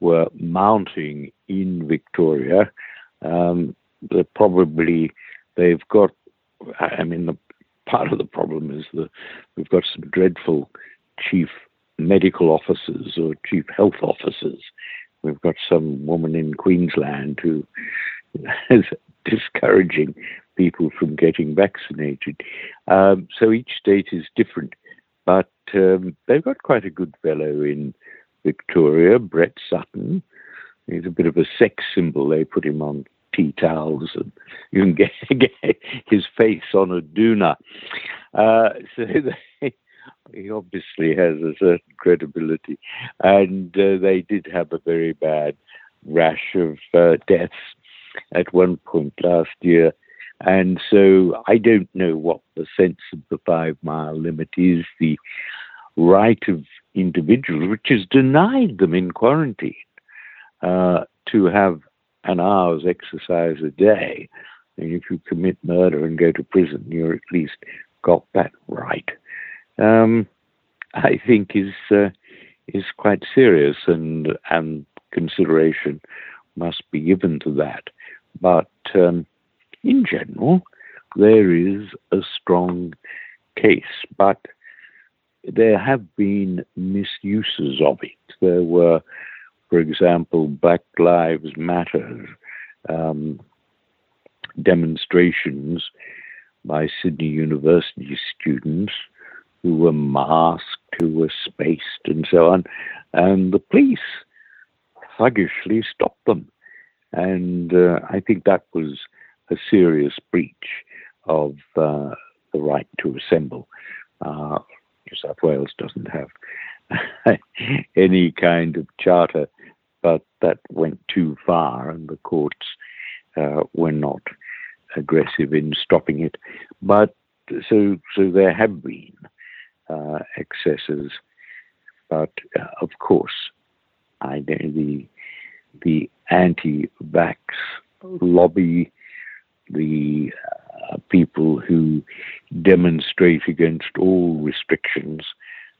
were mounting in Victoria, um, probably they've got. I mean, the part of the problem is that we've got some dreadful chief medical officers or chief health officers. We've got some woman in Queensland who is discouraging people from getting vaccinated. Um, so each state is different, but um, they've got quite a good fellow in Victoria, Brett Sutton. He's a bit of a sex symbol. They put him on tea towels, and you can get, get his face on a doona. Uh, so they, he obviously has a certain credibility, and uh, they did have a very bad rash of uh, deaths at one point last year and so I don't know what the sense of the five mile limit is, the right of individuals, which is denied them in quarantine, uh, to have an hour's exercise a day. And if you commit murder and go to prison, you're at least got that right. Um, I think is uh, is quite serious, and and consideration must be given to that. But um, in general, there is a strong case, but there have been misuses of it. There were, for example, Black Lives Matter um, demonstrations by Sydney University students who were masked, who were spaced, and so on. And the police thuggishly stopped them. And uh, I think that was a serious breach of uh, the right to assemble. Uh, New South Wales doesn't have any kind of charter, but that went too far, and the courts uh, were not aggressive in stopping it. But so so there have been uh, excesses, but uh, of course, I the the anti-vax lobby, the uh, people who demonstrate against all restrictions,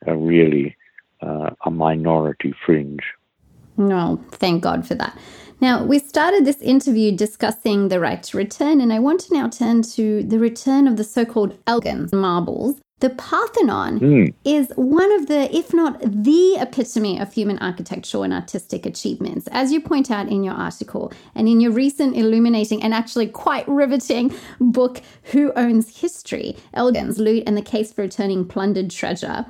are really uh, a minority fringe. No, thank God for that. Now, we started this interview discussing the right to return, and I want to now turn to the return of the so called Elgin marbles. The Parthenon mm. is one of the, if not the epitome of human architectural and artistic achievements, as you point out in your article and in your recent illuminating and actually quite riveting book, Who Owns History? Elgin's Loot and the Case for Returning Plundered Treasure.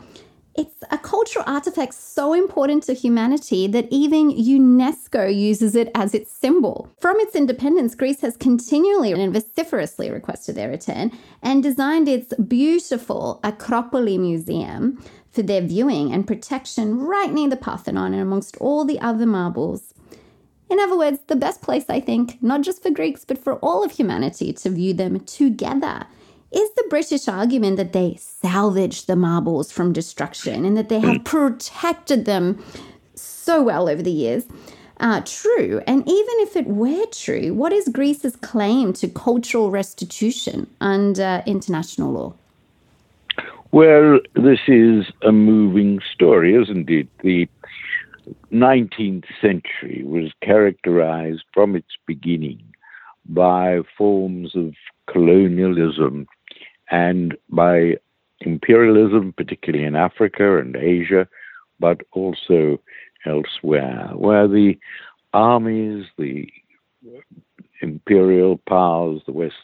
It's a cultural artifact so important to humanity that even UNESCO uses it as its symbol. From its independence, Greece has continually and vociferously requested their return and designed its beautiful Acropolis Museum for their viewing and protection right near the Parthenon and amongst all the other marbles. In other words, the best place, I think, not just for Greeks, but for all of humanity to view them together is the British argument that they salvaged the marbles from destruction and that they have protected them so well over the years. Uh, true. And even if it were true, what is Greece's claim to cultural restitution under international law? Well, this is a moving story, isn't it? The 19th century was characterized from its beginning by forms of colonialism and by imperialism, particularly in Africa and Asia, but also elsewhere, where the armies, the imperial powers, the West,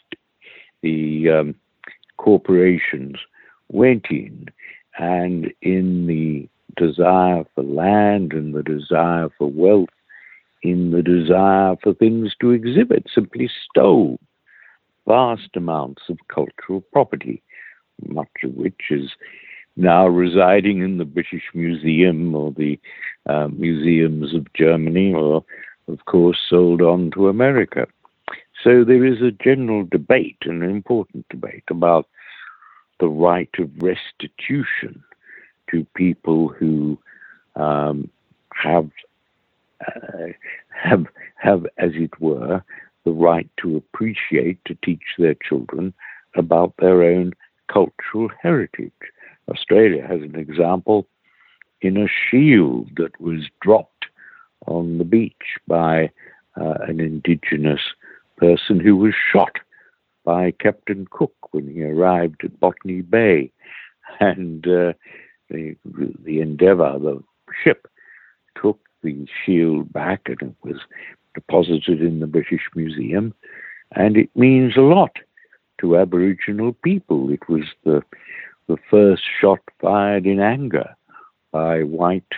the um, corporations went in, and in the desire for land and the desire for wealth, in the desire for things to exhibit, simply stole vast amounts of cultural property, much of which is now residing in the British Museum or the uh, museums of Germany, or, of course, sold on to America. So there is a general debate, an important debate, about the right of restitution to people who um, have uh, have have, as it were, the right to appreciate, to teach their children about their own cultural heritage. Australia has an example in a shield that was dropped on the beach by uh, an indigenous person who was shot by Captain Cook when he arrived at Botany Bay. And uh, the, the Endeavour, the ship, took the shield back and it was deposited in the British Museum, and it means a lot to Aboriginal people. It was the the first shot fired in anger by white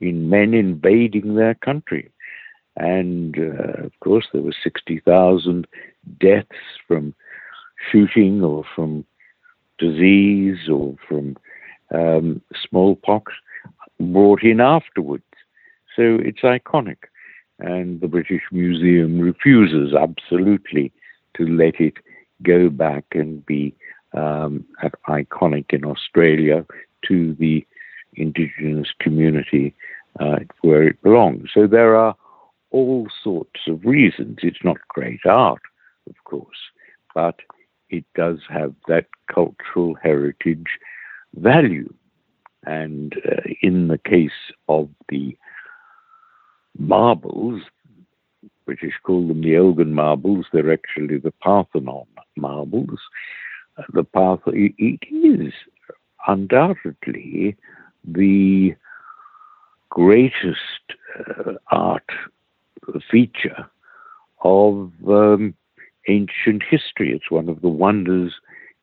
in men invading their country. And uh, of course, there were 60,000 deaths from shooting or from disease or from um, smallpox brought in afterwards. So it's iconic and the British Museum refuses absolutely to let it go back and be um, iconic in Australia to the indigenous community uh, where it belongs. So there are all sorts of reasons. It's not great art, of course, but it does have that cultural heritage value. And uh, in the case of the marbles, British call them the Elgin marbles, they're actually the Parthenon marbles. Uh, the Parth- it is undoubtedly the greatest uh, art feature of um, ancient history. It's one of the wonders,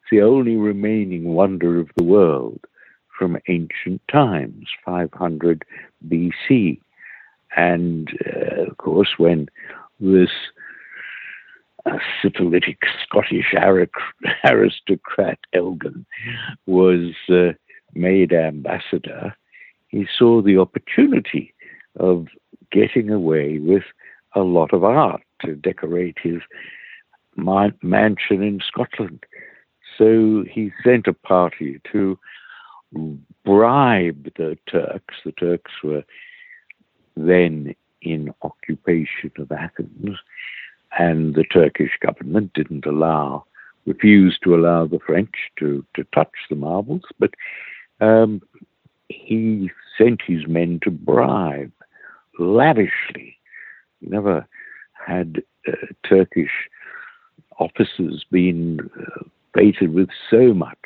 it's the only remaining wonder of the world from ancient times, 500 BC. And uh, of course, when this uh, syphilitic Scottish aristocrat Elgin was uh, made ambassador, he saw the opportunity of getting away with a lot of art to decorate his mansion in Scotland. So he sent a party to bribe the Turks. The Turks were then in occupation of Athens, and the Turkish government didn't allow, refused to allow the French to, to touch the marbles, but um, he sent his men to bribe lavishly. Never had uh, Turkish officers been uh, baited with so much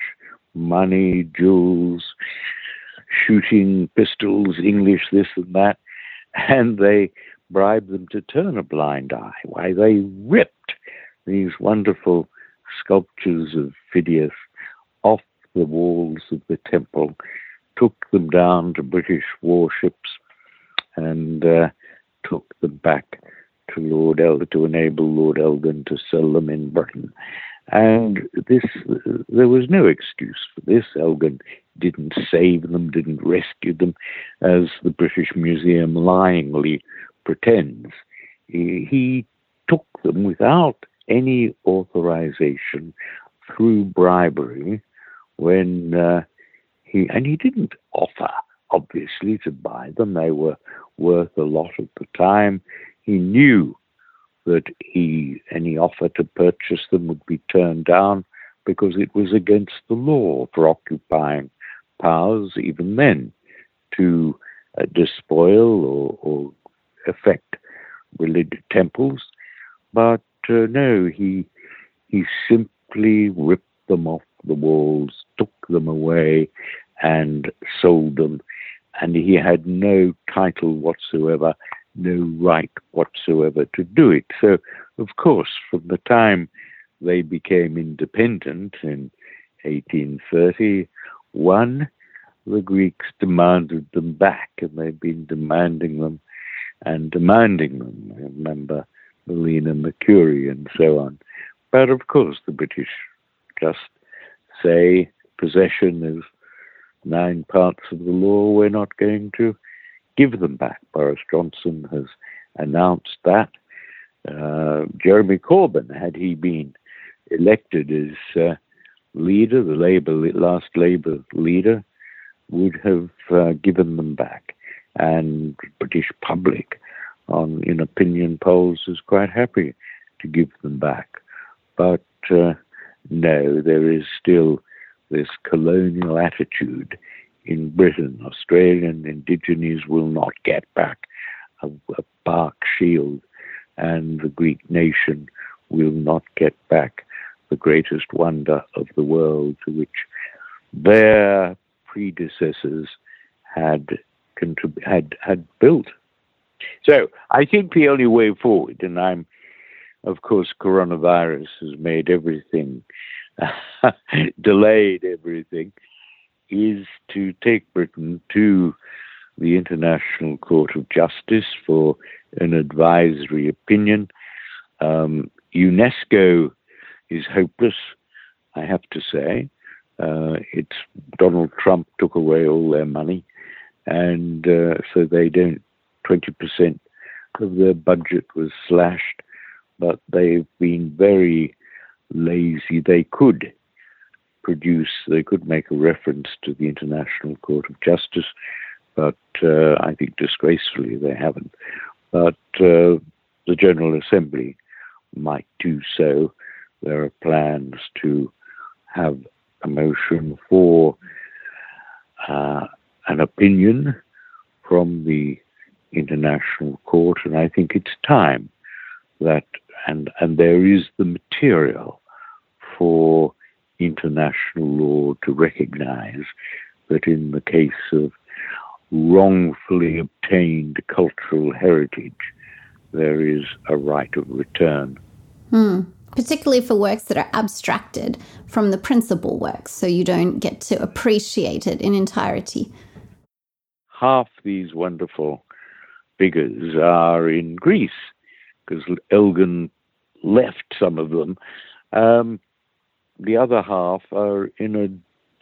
money, jewels, shooting pistols, English, this and that, and they bribed them to turn a blind eye. Why, they ripped these wonderful sculptures of Phidias off the walls of the temple, took them down to British warships, and uh, took them back to Lord El- to enable Lord Elgin to sell them in Britain. And this, there was no excuse for this. Elgin didn't save them, didn't rescue them, as the British Museum lyingly pretends. He, took them without any authorization through bribery when uh, he, and he didn't offer, obviously, to buy them. They were worth a lot at the time. He knew that he any offer to purchase them would be turned down because it was against the law for occupying powers even then to uh, despoil or, or affect religious temples. But uh, no, he he simply ripped them off the walls, took them away, and sold them. And he had no title whatsoever no right whatsoever to do it. So, of course, from the time they became independent in 1831, the Greeks demanded them back, and they've been demanding them and demanding them. I remember Melina Mercouri and so on. But of course, the British just say possession is nine parts of the law. We're not going to give them back. Boris Johnson has announced that. Uh, Jeremy Corbyn, had he been elected as uh, leader, the Labour last Labour leader, would have uh, given them back, and the British public, on in opinion polls, is quite happy to give them back. But uh, no, there is still this colonial attitude in Britain. Australian Indigenes will not get back a, a bark shield, and the Greek nation will not get back the greatest wonder of the world to which their predecessors had contrib- had had built. So I think the only way forward, and I'm, of course, coronavirus has made everything delayed everything is to take Britain to the International Court of Justice for an advisory opinion. Um, UNESCO is hopeless, I have to say. Uh, it's Donald Trump took away all their money, and uh, so they don't. Twenty percent of their budget was slashed, but they've been very lazy. They could produce, they could make a reference to the International Court of Justice, but uh, I think disgracefully they haven't. But uh, the General Assembly might do so. There are plans to have a motion for uh, an opinion from the International Court, and I think it's time that, and, and there is the material for international law to recognize that in the case of wrongfully obtained cultural heritage, there is a right of return. Hmm. Particularly for works that are abstracted from the principal works, so you don't get to appreciate it in entirety. Half these wonderful figures are in Greece, because Elgin left some of them. Um, the other half are in a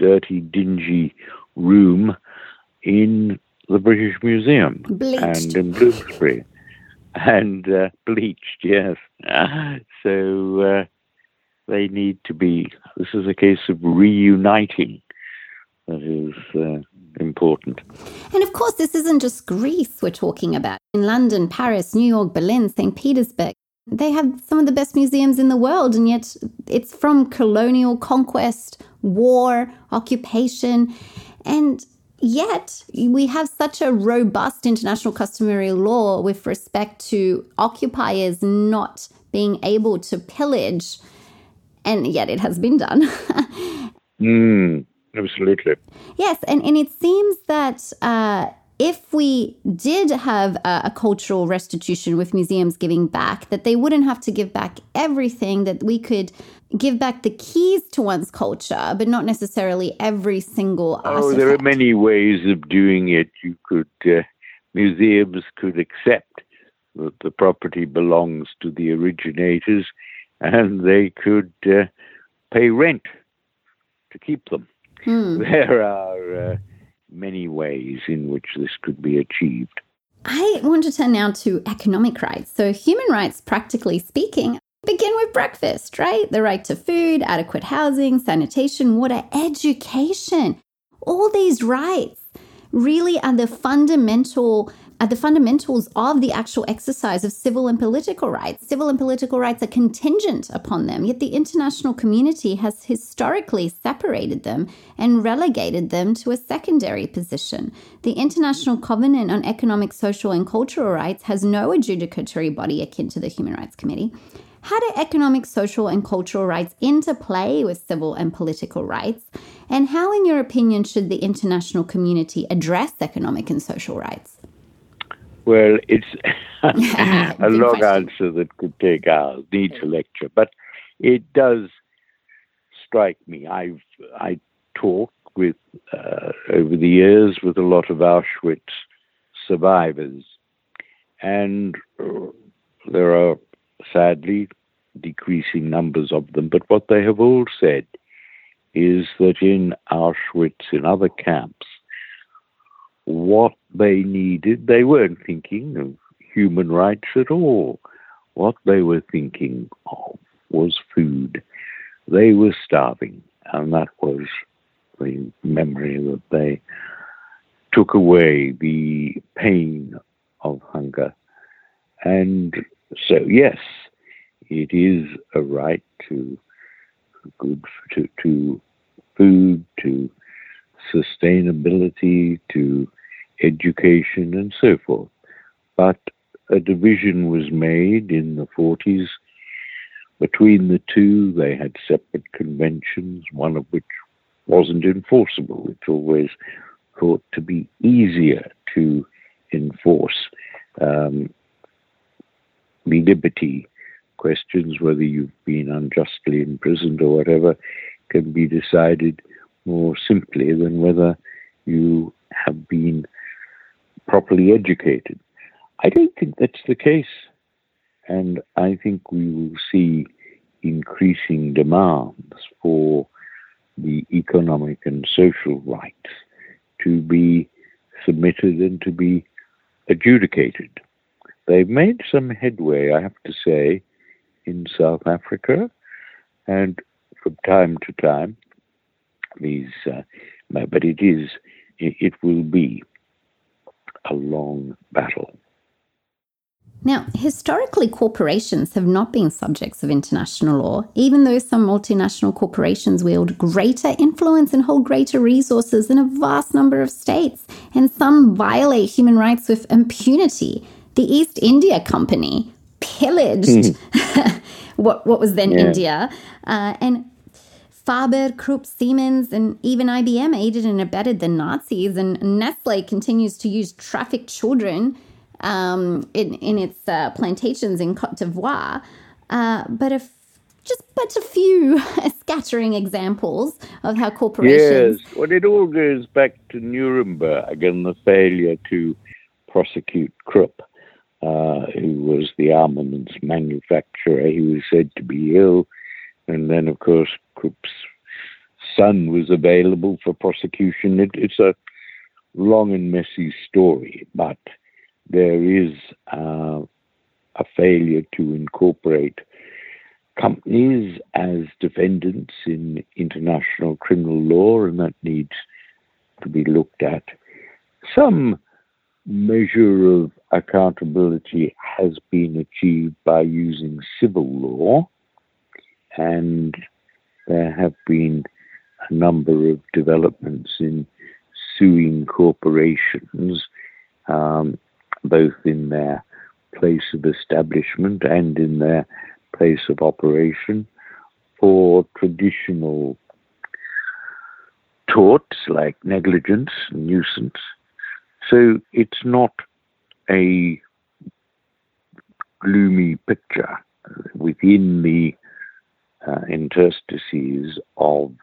dirty, dingy room in the British Museum bleached. and in Bloomsbury. and uh, bleached, yes. so uh, they need to be, this is a case of reuniting that is uh, important. And of course, this isn't just Greece we're talking about. In London, Paris, New York, Berlin, St. Petersburg, they have some of the best museums in the world, and yet it's from colonial conquest, war, occupation. And yet we have such a robust international customary law with respect to occupiers not being able to pillage, and yet it has been done. mm, absolutely. Yes, and, and it seems that uh, if we did have a, a, cultural restitution with museums giving back, that they wouldn't have to give back everything, that we could give back the keys to one's culture, but not necessarily every single Oh, artifact. there are many ways of doing it. You could, uh, museums could accept that the property belongs to the originators and they could uh, pay rent to keep them. Hmm. There are. Uh, many ways in which this could be achieved. I want to turn now to economic rights. So, human rights, practically speaking, begin with breakfast, right? The right to food, adequate housing, sanitation, water, education. All these rights really are the fundamental at the fundamentals of the actual exercise of civil and political rights. Civil and political rights are contingent upon them, yet the international community has historically separated them and relegated them to a secondary position. The International Covenant on Economic, Social, and Cultural Rights has no adjudicatory body akin to the Human Rights Committee. How do economic, social, and cultural rights interplay with civil and political rights? And how, in your opinion, should the international community address economic and social rights? Well, it's a long answer that could take hours, needs a lecture, but it does strike me. I've I talk with uh, over the years with a lot of Auschwitz survivors, and uh, there are sadly decreasing numbers of them. But what they have all said is that in Auschwitz, in other camps, what they needed. They weren't thinking of human rights at all. What they were thinking of was food. They were starving, and that was the memory that they took away the pain of hunger. And so, yes, it is a right to good to, to food, to sustainability, to education, and so forth. But a division was made in the 40s between the two. They had separate conventions, one of which wasn't enforceable. It's always thought to be easier to enforce um, liberty questions, whether you've been unjustly imprisoned or whatever, can be decided more simply than whether you have been properly educated. I don't think that's the case. And I think we will see increasing demands for the economic and social rights to be submitted and to be adjudicated. They've made some headway, I have to say, in South Africa, and from time to time, these, uh, but it is, it will be a long battle. Now, historically, corporations have not been subjects of international law, even though some multinational corporations wield greater influence and hold greater resources in a vast number of states, and some violate human rights with impunity. The East India Company pillaged mm. what, what was then yeah. India, uh, and Farben, Krupp, Siemens, and even IBM aided and abetted the Nazis, and Nestle continues to use trafficked children um, in, in its uh, plantations in Cote d'Ivoire. Uh, but if just but a few scattering examples of how corporations. Yes, well, it all goes back to Nuremberg and the failure to prosecute Krupp, uh, who was the armaments manufacturer. He was said to be ill and then, of course, Krupp's son was available for prosecution. It, it's a long and messy story, but there is uh, a failure to incorporate companies as defendants in international criminal law, and that needs to be looked at. Some measure of accountability has been achieved by using civil law, and there have been a number of developments in suing corporations, um, both in their place of establishment and in their place of operation, for traditional torts like negligence and nuisance. So it's not a gloomy picture within the uh, interstices of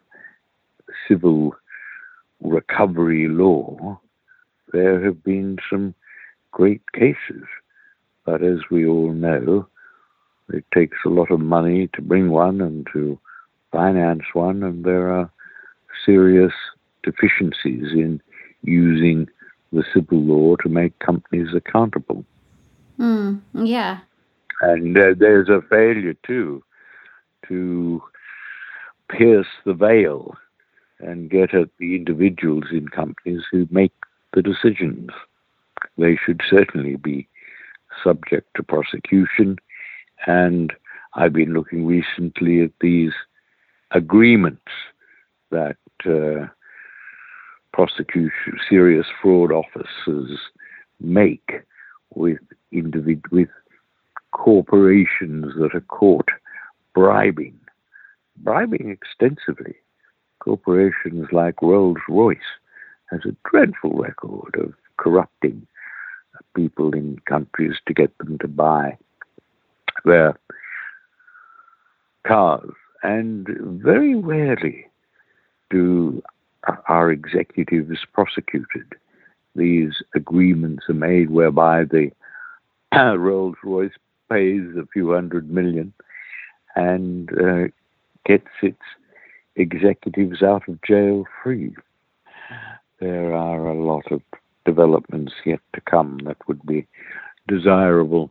civil recovery law. There have been some great cases, but as we all know, it takes a lot of money to bring one and to finance one, and there are serious deficiencies in using the civil law to make companies accountable. Mm, yeah. And uh, there's a failure, too, to pierce the veil and get at the individuals in companies who make the decisions. They should certainly be subject to prosecution. And I've been looking recently at these agreements that uh, prosecution, serious fraud officers make with individ- with corporations that are caught bribing, bribing extensively. Corporations like Rolls Royce has a dreadful record of corrupting people in countries to get them to buy their cars, and very rarely do our executives prosecuted. These agreements are made whereby the Rolls Royce pays a few hundred million and uh, gets its executives out of jail free. There are a lot of developments yet to come that would be desirable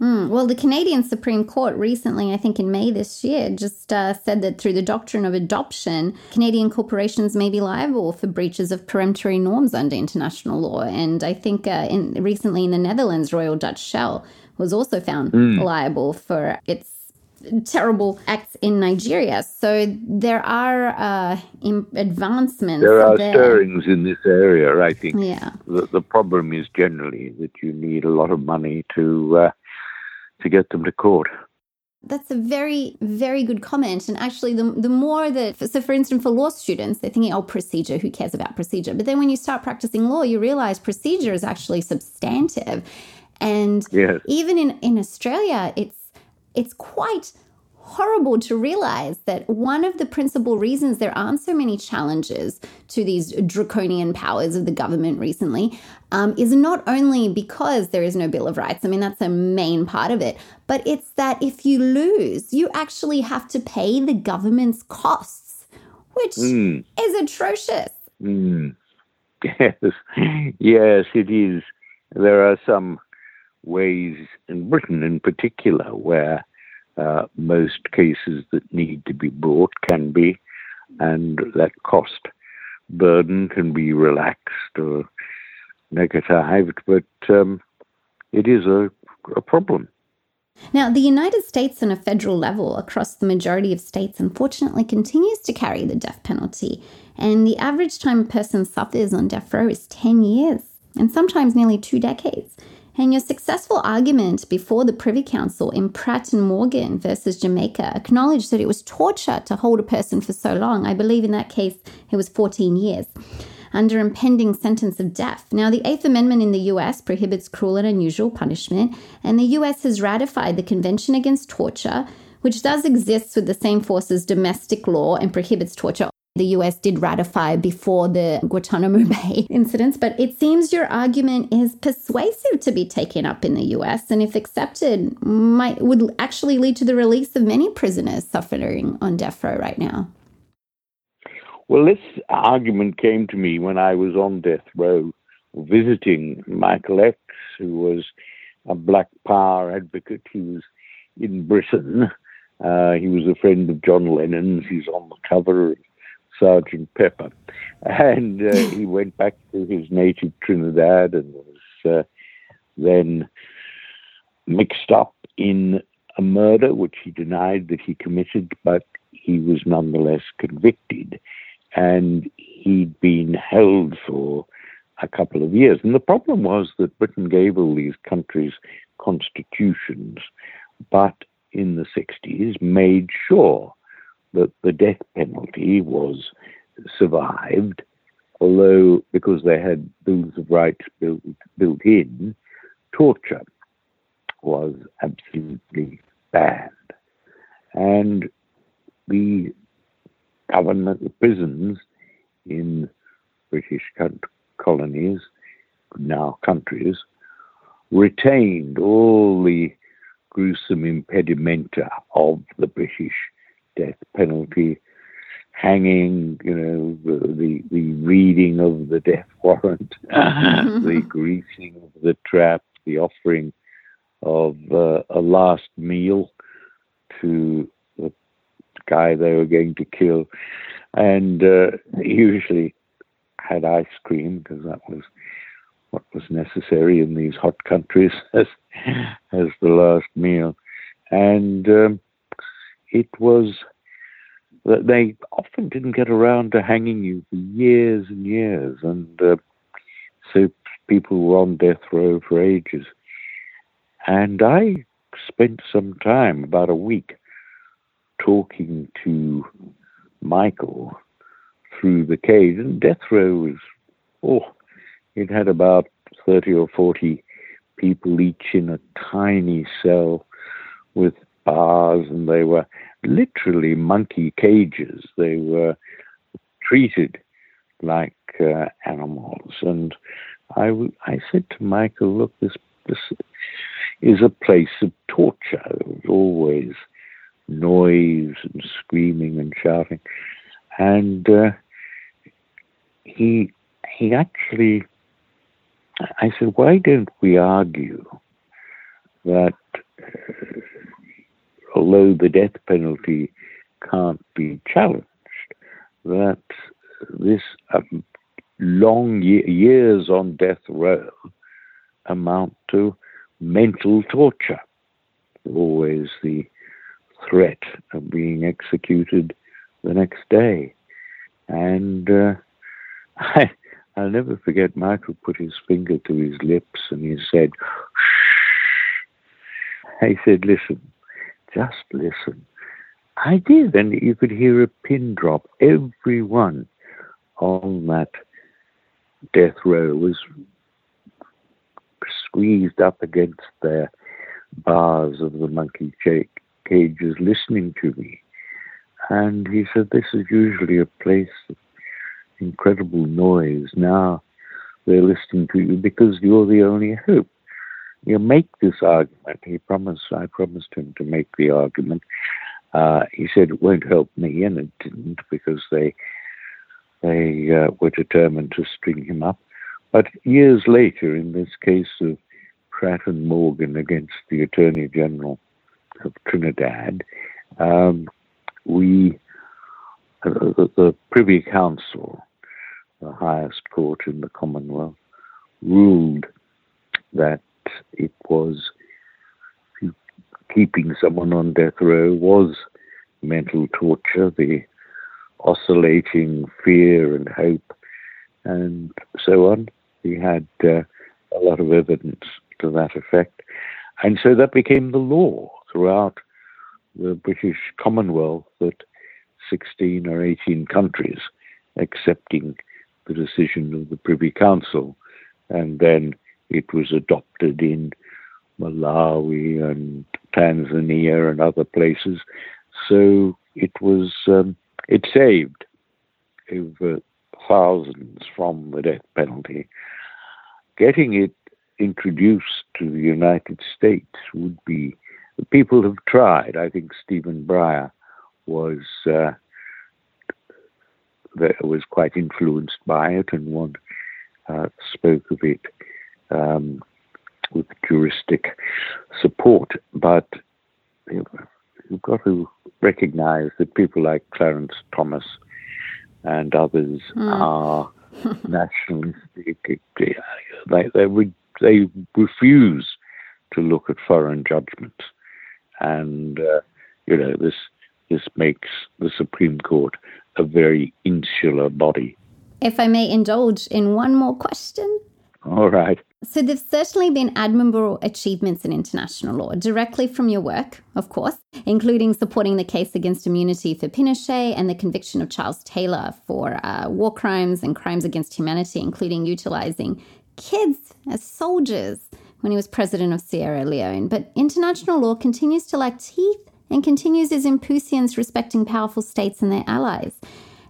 Mm. Well, the Canadian Supreme Court recently, I think in May this year, just uh, said that through the doctrine of adoption, Canadian corporations may be liable for breaches of peremptory norms under international law. And I think uh, in, recently in the Netherlands, Royal Dutch Shell was also found mm. liable for its terrible acts in Nigeria. So there are uh, advancements. There are there. stirrings in this area, I think. Yeah. The, the, problem is generally that you need a lot of money to uh, to get them to court. That's a very, very good comment. And actually, the, the more that, so for instance, for law students, they're thinking, oh, procedure, who cares about procedure? But then when you start practicing law, you realize procedure is actually substantive. And yes. even in, in Australia, it's it's quite horrible to realize that one of the principal reasons there aren't so many challenges to these draconian powers of the government recently um, is not only because there is no Bill of Rights, I mean, that's a main part of it, but it's that if you lose, you actually have to pay the government's costs, which mm. is atrocious. Mm. Yes, yes, it is. There are some ways in Britain in particular where uh, most cases that need to be brought can be, and that cost burden can be relaxed or negatived, but um, it is a, a problem. Now, the United States on a federal level across the majority of states unfortunately continues to carry the death penalty, and the average time a person suffers on death row is 10 years, and sometimes nearly two decades. And your successful argument before the Privy Council in Pratt and Morgan versus Jamaica acknowledged that it was torture to hold a person for so long. I believe in that case it was 14 years under impending sentence of death. Now, the Eighth Amendment in the US prohibits cruel and unusual punishment, and the US has ratified the Convention Against Torture, which does exist with the same force as domestic law and prohibits torture the US did ratify before the Guantanamo Bay incidents, but it seems your argument is persuasive to be taken up in the US and if accepted might would actually lead to the release of many prisoners suffering on death row right now. Well, this argument came to me when I was on death row visiting Michael X, who was a Black Power advocate. He was in Britain Uh, he was a friend of John Lennon's. He's on the cover of Sergeant Pepper. And uh, he went back to his native Trinidad and was uh, then mixed up in a murder which he denied that he committed, but he was nonetheless convicted. And he'd been held for a couple of years. And the problem was that Britain gave all these countries constitutions, but in the 60s made sure that the death penalty was survived, although because they had bills of rights built, built in, torture was absolutely banned. And the government, the prisons in British colonies, now countries, retained all the gruesome impedimenta of the British death penalty, hanging, you know, the, the, the reading of the death warrant, the greasing of the trap, the offering of uh, a last meal to the guy they were going to kill, and uh, usually had ice cream because that was what was necessary in these hot countries as as the last meal, and um, it was that they often didn't get around to hanging you for years and years, and uh, so people were on death row for ages. And I spent some time, about a week, talking to Michael through the cage. And death row was, oh, it had about 30 or 40 people each in a tiny cell with bars, and they were literally monkey cages. They were treated like uh, animals. And I, w- I said to Michael, look, this, this is a place of torture. There was always noise and screaming and shouting. And uh, he he actually, I said, why don't we argue that uh, although the death penalty can't be challenged, that this um, long ye- years on death row amount to mental torture. Always the threat of being executed the next day. And uh, I, I'll never forget Michael put his finger to his lips and he said, Shh. I said, listen, just listen. I did, and you could hear a pin drop. Everyone on that death row was squeezed up against their bars of the monkey cages listening to me. And he said, This is usually a place of incredible noise. Now they're listening to you because you're the only hope. You make this argument. He promised, I promised him to make the argument. Uh, he said it won't help me, and it didn't because they they uh, were determined to string him up. But years later, in this case of Pratt and Morgan against the Attorney General of Trinidad, um, we, uh, the, the Privy Council, the highest court in the Commonwealth, ruled that it was keeping someone on death row was mental torture, the oscillating fear and hope, and so on. We had uh, a lot of evidence to that effect. And so that became the law throughout the British Commonwealth that 16 or 18 countries accepting the decision of the Privy Council. And then it was adopted in Malawi and Tanzania and other places. So it was, um, it saved over thousands from the death penalty. Getting it introduced to the United States would be, people have tried. I think Stephen Breyer was uh, was quite influenced by it, and one uh, spoke of it um, with juristic support. But you've got to recognize that people like Clarence Thomas and others mm. are nationalistic. They, they, they refuse to look at foreign judgments. And, uh, you know, this, this makes the Supreme Court a very insular body. If I may indulge in one more question. All right. So, there've certainly been admirable achievements in international law, directly from your work, of course, including supporting the case against immunity for Pinochet and the conviction of Charles Taylor for uh, war crimes and crimes against humanity, including utilizing kids as soldiers when he was president of Sierra Leone. But international law continues to lack teeth and continues its impuissance respecting powerful states and their allies.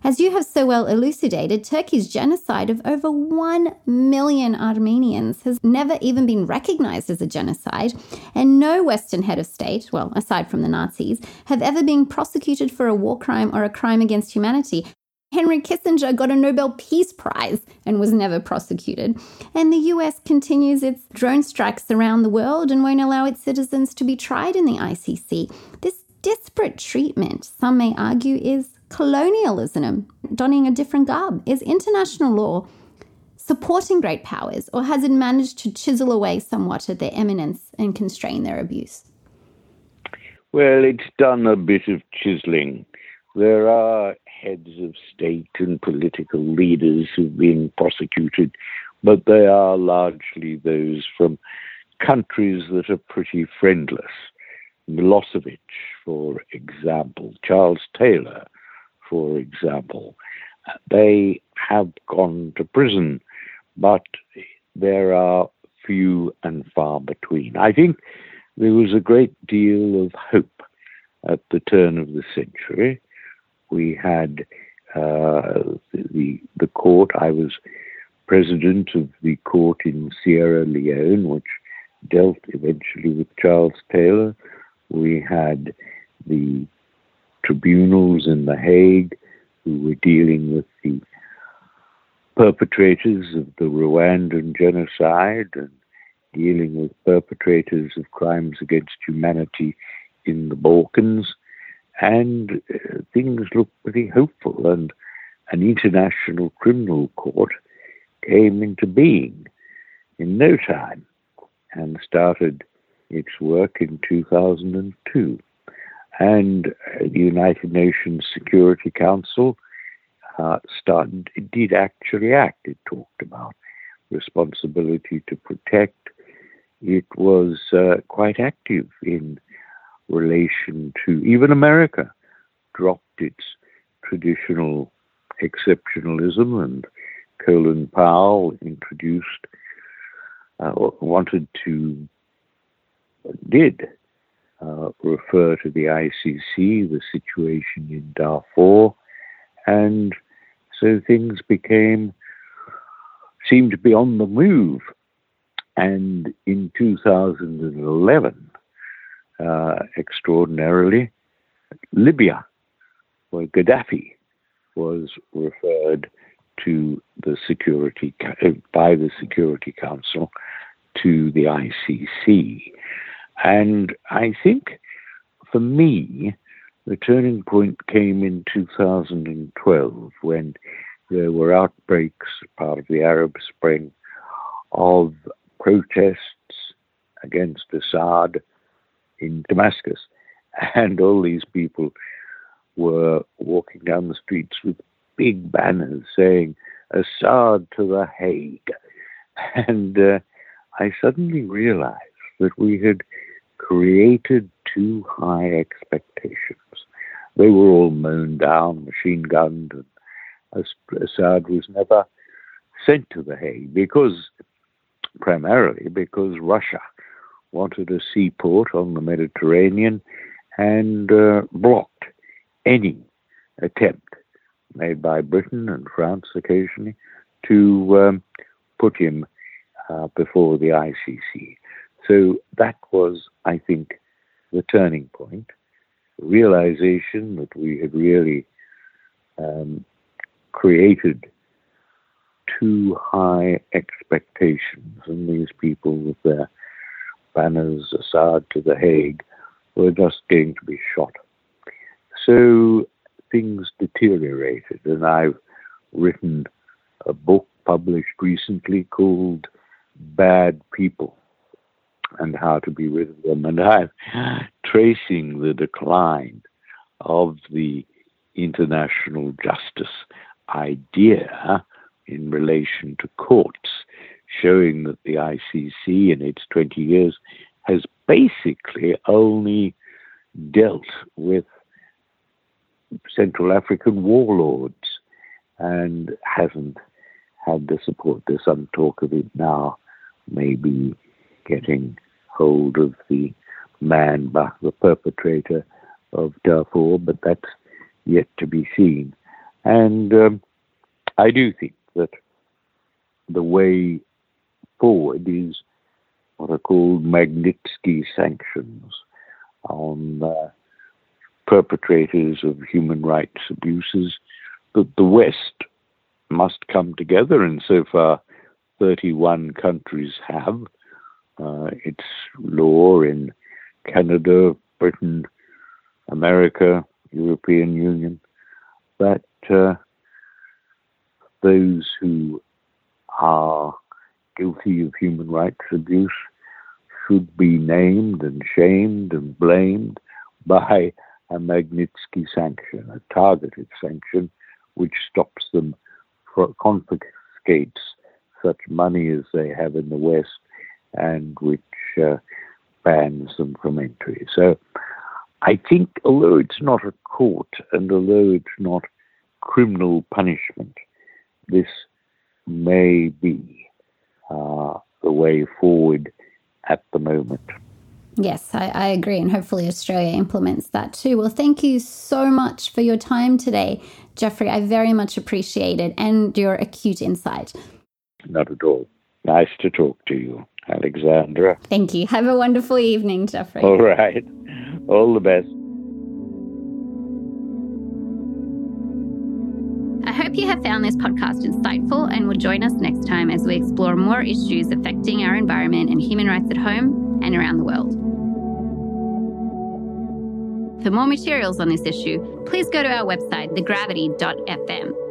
As you have so well elucidated, Turkey's genocide of over 1 million Armenians has never even been recognized as a genocide, and no Western head of state, well, aside from the Nazis, have ever been prosecuted for a war crime or a crime against humanity. Henry Kissinger got a Nobel Peace Prize and was never prosecuted. And the US continues its drone strikes around the world and won't allow its citizens to be tried in the ICC. This disparate treatment, some may argue, is colonialism, donning a different garb? Is international law supporting great powers, or has it managed to chisel away somewhat at their eminence and constrain their abuse? Well, it's done a bit of chiseling. There are heads of state and political leaders who've been prosecuted, but they are largely those from countries that are pretty friendless. Milosevic, for example, Charles Taylor, for example, they have gone to prison, but there are few and far between. I think there was a great deal of hope at the turn of the century. We had uh, the the court. I was president of the court in Sierra Leone, which dealt eventually with Charles Taylor. We had the tribunals in The Hague who were dealing with the perpetrators of the Rwandan genocide and dealing with perpetrators of crimes against humanity in the Balkans. And uh, things looked pretty hopeful, and an international criminal court came into being in no time and started its work in 2002 and the United Nations Security Council uh, started, it did actually act. It talked about responsibility to protect. It was uh, quite active in relation to even America dropped its traditional exceptionalism and Colin Powell introduced uh, wanted to did uh, refer to the ICC, the situation in Darfur, and so things became seemed to be on the move. And in 2011, uh, extraordinarily, Libya, where Gaddafi was referred to the security by the Security Council to the ICC. And I think for me, the turning point came in 2012 when there were outbreaks, part of the Arab Spring, of protests against Assad in Damascus. And all these people were walking down the streets with big banners saying, Assad to the Hague. And uh, I suddenly realized that we had created too high expectations. They were all mown down, machine gunned, and Assad was never sent to The Hague because, primarily because Russia wanted a seaport on the Mediterranean and uh, blocked any attempt made by Britain and France occasionally to um, put him uh, before the ICC. So that was, I think, the turning point, realization that we had really um, created too high expectations, and these people with their banners Assad to the Hague were just going to be shot. So things deteriorated, and I've written a book published recently called Bad People and How to Be with Them. And I'm tracing the decline of the international justice idea in relation to courts, showing that the ICC in its 20 years has basically only dealt with Central African warlords and hasn't had the support. There's some talk of it now, maybe getting hold of the man, the perpetrator of Darfur, but that's yet to be seen. And um, I do think that the way forward is what are called Magnitsky sanctions on uh, perpetrators of human rights abuses, that the West must come together, and so far 31 countries have. Uh, it's law in Canada, Britain, America, European Union, that uh, those who are guilty of human rights abuse should be named and shamed and blamed by a Magnitsky sanction, a targeted sanction, which stops them, confiscates such money as they have in the West, and which uh, bans them from entry. So I think, although it's not a court and although it's not criminal punishment, this may be uh, the way forward at the moment. Yes, I, I, agree. And hopefully Australia implements that too. Well, thank you so much for your time today, Geoffrey. I very much appreciate it and your acute insight. Not at all. Nice to talk to you, Alexandra. Thank you. Have a wonderful evening, Geoffrey. All right. All the best. I hope you have found this podcast insightful and will join us next time as we explore more issues affecting our environment and human rights at home and around the world. For more materials on this issue, please go to our website, thegravity.fm